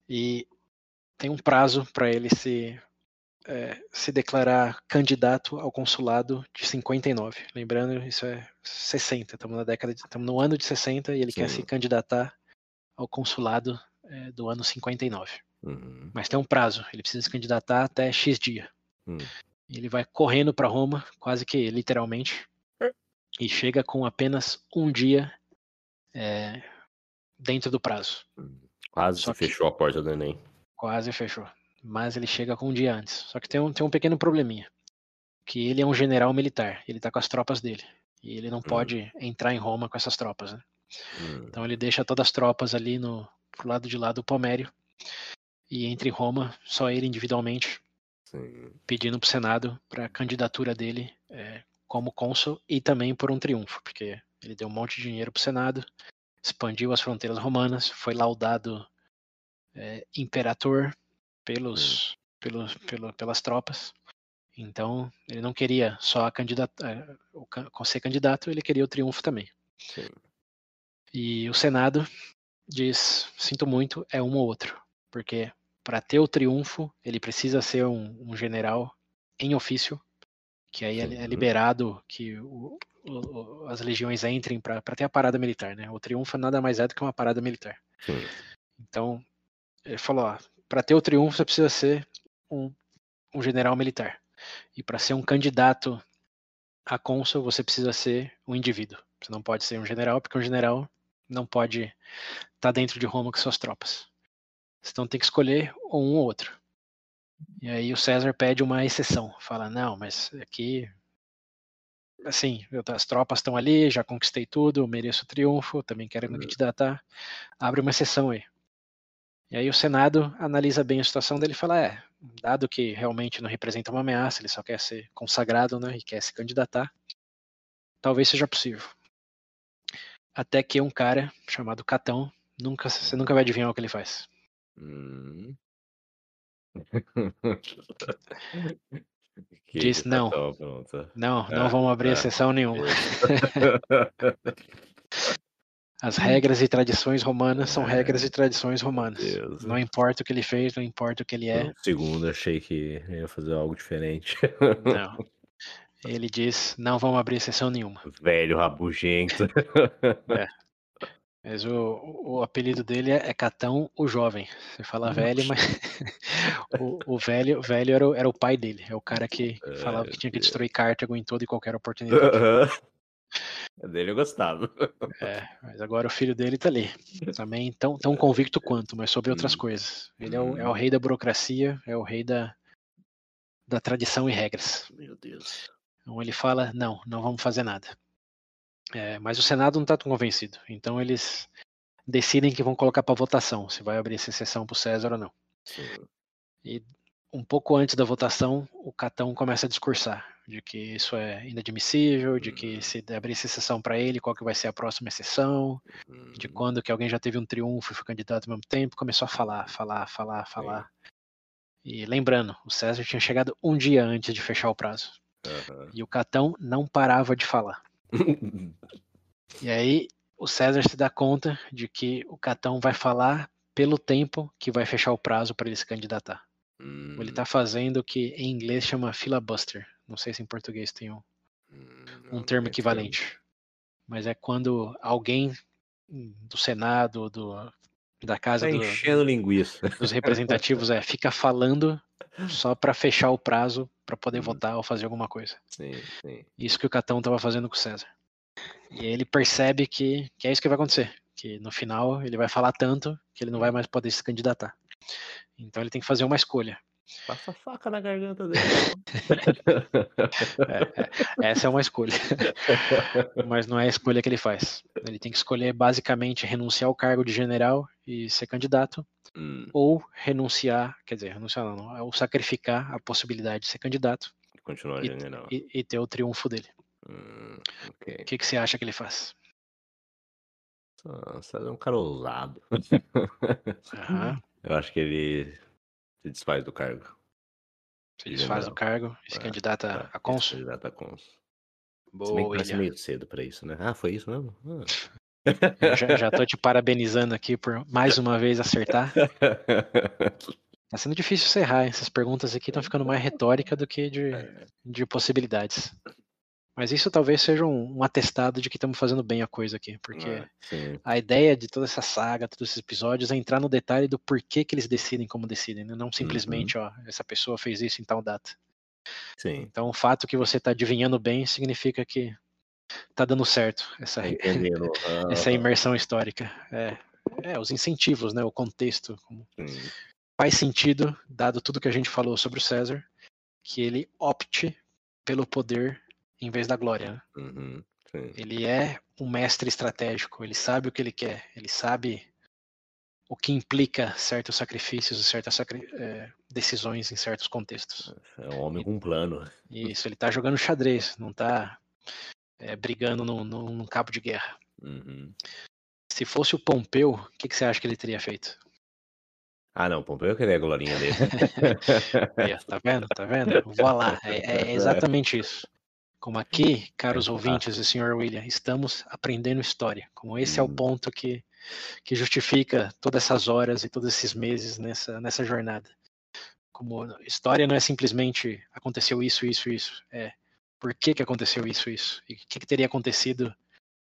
e tem um prazo para ele se, é, se declarar candidato ao consulado de 59. Lembrando, isso é 60. Estamos na década, estamos no ano de 60 e ele quer Sim. se candidatar ao consulado é, do ano 59. Uhum. Mas tem um prazo. Ele precisa se candidatar até X dia. Hum. Ele vai correndo para Roma, quase que literalmente, e chega com apenas um dia é, dentro do prazo. Quase Só fechou a porta do Enem. Quase fechou. Mas ele chega com um dia antes. Só que tem um, tem um pequeno probleminha. Que ele é um general militar. Ele tá com as tropas dele. E ele não pode entrar em Roma com essas tropas, né? Hum. Então ele deixa todas as tropas ali no pro lado de lá do Pomério. E entra em Roma, só ele individualmente, Sim. pedindo pro Senado para a candidatura dele é, como cônsul e também por um triunfo, porque ele deu um monte de dinheiro pro Senado, expandiu as fronteiras romanas, foi laudado é, imperator pelos, pelos, pelo, pelas tropas. Então, ele não queria só a candidata, é, ser candidato, ele queria o triunfo também. Sim. E o Senado diz: sinto muito, é um ou outro. Porque para ter o triunfo, ele precisa ser um, um general em ofício, que aí é, é liberado que o- o- as legiões entrem para ter a parada militar. Né? O triunfo nada mais é do que uma parada militar. Sim. Então, ele falou: para ter o triunfo, você precisa ser um, um general militar. E para ser um candidato a cônsul, você precisa ser um indivíduo. Você não pode ser um general, porque um general não pode estar dentro de Roma com suas tropas. Então tem que escolher um ou outro. E aí o César pede uma exceção. Fala, não, mas aqui. Assim, as tropas estão ali, já conquistei tudo, mereço o triunfo, também quero me Uhum. candidatar. Abre uma exceção aí. E aí o Senado analisa bem a situação dele e fala, é, dado que realmente não representa uma ameaça, ele só quer ser consagrado, né, e quer se candidatar, talvez seja possível. Até que um cara chamado Catão, nunca, você nunca vai adivinhar o que ele faz. Hum. Diz não. Não, não Ah, vamos abrir tá. exceção nenhuma. As regras e tradições romanas são É, regras e tradições romanas. Deus. Não importa o que ele fez, não importa o que ele é. No segundo, achei que ia fazer algo diferente. Não. Ele diz, não vamos abrir exceção nenhuma. Velho rabugento. Mas o, o apelido dele é é Catão o Jovem. Você fala velho, mas o, o velho, velho era, o, era o pai dele. É o cara que falava que tinha que destruir Cartago em toda e qualquer oportunidade. Dele eu gostava. É, mas agora o filho dele tá ali. Também tão, tão convicto quanto, mas sobre outras Hum. coisas. Ele é o, é o rei da burocracia, é o rei da, da tradição e regras. Meu Deus. Então ele fala, não, não vamos fazer nada. É, mas o Senado não está tão convencido. Então eles decidem que vão colocar para votação se vai abrir essa exceção para o César ou não. Sim. Um pouco antes da votação, o Catão começa a discursar de que isso é inadmissível, de que se abrir essa exceção para ele, qual que vai ser a próxima exceção, de Hum, quando que alguém já teve um triunfo e foi candidato ao mesmo tempo, começou a falar, falar, falar, falar. E lembrando, o César tinha chegado um dia antes de fechar o prazo. aham. E o Catão não parava de falar. E aí o César se dá conta de que o Catão vai falar pelo tempo que vai fechar o prazo para ele se candidatar. Hum, Ele está fazendo o que em inglês chama filibuster. Não sei se em português tem um, hum, um termo equivalente. Mas é quando alguém do Senado, do, da casa Tá do- enchendo linguiça. dos representativos, é, fica falando só para fechar o prazo para poder Hum. votar ou fazer alguma coisa. Sim, sim. Isso que o Catão estava fazendo com o César. E aí ele percebe que, que é isso que vai acontecer. Que no final ele vai falar tanto que ele não vai mais poder se candidatar. Então ele tem que fazer uma escolha. Passa a faca na garganta dele. É, é, essa é uma escolha. Mas não é a escolha que ele faz. Ele tem que escolher basicamente renunciar ao cargo de general e ser candidato, Hum, ou renunciar, quer dizer, renunciar não, não, ou sacrificar a possibilidade de ser candidato continua E- general. e, e ter o triunfo dele. Hum, ok. O que, que você acha que ele faz? Nossa, é um cara ousado. Aham. Eu acho que ele se desfaz do cargo. Se desfaz do cargo e se É, candidata Tá, a cônsul. Candidato a cônsul. Se Boa, bem que William. meio cedo pra isso, né? Ah, foi isso mesmo? Eu já, já tô te parabenizando aqui por mais uma vez acertar. Tá sendo difícil você errar. Essas perguntas aqui estão ficando mais retórica do que de, de possibilidades. Mas isso talvez seja um, um atestado de que estamos fazendo bem a coisa aqui. Porque sim. a ideia de toda essa saga, todos esses episódios, é entrar no detalhe do porquê que eles decidem como decidem. né? Não simplesmente, ó, essa pessoa fez isso em tal data. Sim. Então o fato que você está adivinhando bem significa que tá dando certo essa, Tá essa Ah, imersão histórica. É, é, os incentivos, né, o contexto. sim. Faz sentido, dado tudo que a gente falou sobre o César, que ele opte pelo poder em vez da glória. né? Uhum. Ele é um mestre estratégico, ele sabe o que ele quer, ele sabe o que implica certos sacrifícios e certas sacri- é, decisões em certos contextos. É um homem com um plano. Isso, ele tá jogando xadrez, não tá é, brigando num, num- cabo de guerra. Uhum. Se fosse o Pompeu, o que, que você acha que ele teria feito? Ah, não, Pompeu eu queria a glorinha dele. Tá vendo? Tá vendo? Vou lá. É, é exatamente isso. Como aqui, caros ouvintes e senhor William, estamos aprendendo história. Como esse é o Hum. ponto que, que justifica todas essas horas e todos esses meses nessa, nessa jornada. Como história não é simplesmente aconteceu isso, isso, isso. É por que, que aconteceu isso, isso. E o que, que teria acontecido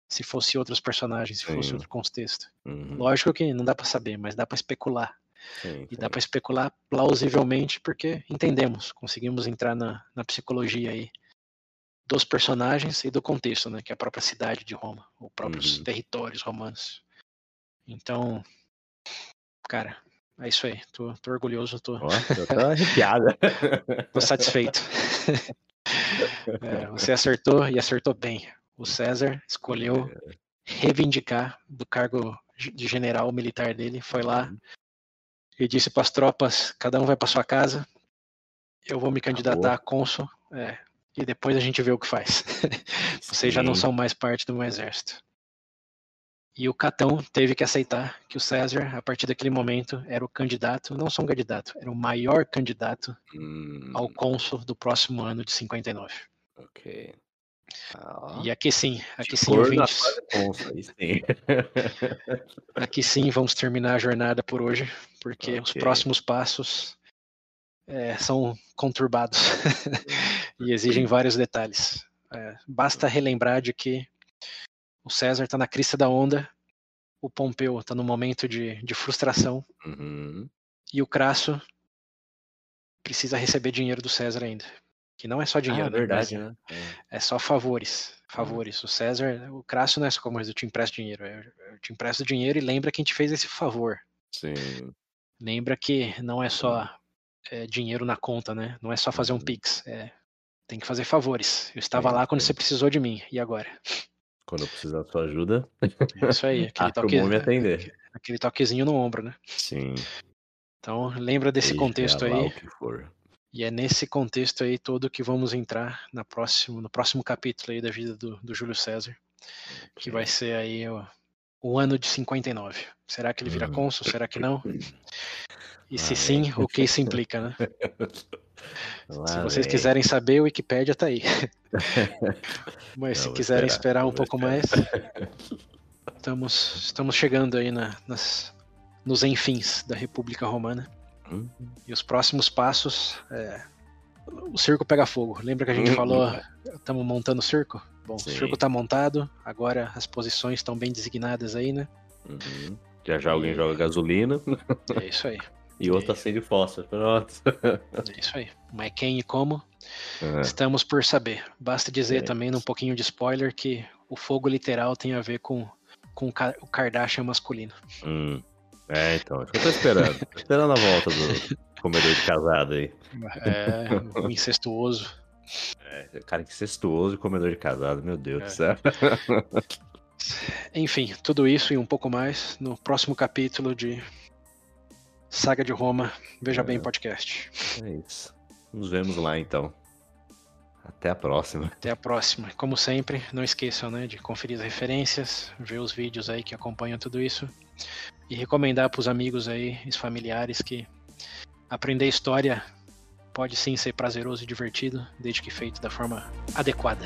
se fosse outros personagens, se fosse Sim. outro contexto. Uhum, Lógico que não dá para saber, mas dá para especular. sim, E dá para especular plausivelmente porque entendemos, conseguimos entrar na, na psicologia aí dos personagens e do contexto, né, que é a própria cidade de Roma, os próprios Uhum. territórios romanos. Então, cara, é isso aí. Tô, tô orgulhoso, tô, eu tô arrepiada. tô satisfeito. É, você acertou e acertou bem. O César escolheu reivindicar do cargo de general militar dele, foi lá Uhum. e disse para as tropas: cada um vai para sua casa, eu vou me candidatar a cônsul, é, e depois a gente vê o que faz. Vocês já não são mais parte do meu exército. E o Catão teve que aceitar que o César, a partir daquele momento, era o candidato, não só um candidato, era o maior candidato Hum, ao cônsul do próximo ano de 59. ok. Ah. E aqui sim, aqui sim, ouvintes. aí sim. Aqui sim vamos terminar a jornada por hoje, porque os Ok. próximos passos é, são conturbados e exigem vários detalhes. É, basta relembrar de que o César está na crista da onda, o Pompeu está no momento de, de frustração Uhum, e o Crasso precisa receber dinheiro do César ainda. Que não é só dinheiro, Ah, né, verdade, mas né? É só favores. Favores. O César, o Crasso não é só como eu te empresto dinheiro. é, Eu te empresto dinheiro e lembra quem te fez esse favor. Sim. Lembra que não é só é, dinheiro na conta, né? Não é só fazer um Uhum. Pix. É, tem que fazer favores. Eu estava lá quando sim. você precisou de mim. E agora? Quando eu precisar da sua ajuda, É isso aí. Aquele, acho toque, aquele toquezinho no ombro, né? Sim. Então, lembra desse contexto lá aí. E é nesse contexto aí todo que vamos entrar na próximo, no próximo capítulo aí da vida do, do Júlio César. que vai ser aí o, o ano de 59. Será que ele vira Uhum. cônsul? Será que não? E se Lá sim, vem. o que isso implica, né? Lá Se vocês vem. quiserem saber, o Wikipédia tá aí. Mas se quiserem esperar um vou pouco mais, estamos, estamos chegando aí na, nas, nos enfins da República Romana. Hum, E os próximos passos, é, o circo pega fogo. Lembra que a gente Hum, falou, estamos montando o circo? Bom, Sim. o circo tá montado, agora as posições estão bem designadas aí, né? uhum. Já já alguém E- joga gasolina É isso aí. E outro acende fósforo. Pronto. É isso aí. Mas quem e como, É, estamos por saber. Basta dizer É. também, num pouquinho de spoiler, que o fogo literal tem a ver com, com o Ka- o Kardashian masculino. hum. É, então, é eu tô esperando. Tô esperando a volta do comedor de casado aí. É, incestuoso. É, cara incestuoso e comedor de casado, meu Deus É. do céu. Enfim, tudo isso e um pouco mais no próximo capítulo de Saga de Roma. Veja bem podcast. É isso. Nos vemos lá então. Até a próxima. Até a próxima. Como sempre, não esqueçam né, de conferir as referências, ver os vídeos aí que acompanham tudo isso e recomendar para os amigos aí, os familiares que aprender história pode sim ser prazeroso e divertido, desde que feito da forma adequada.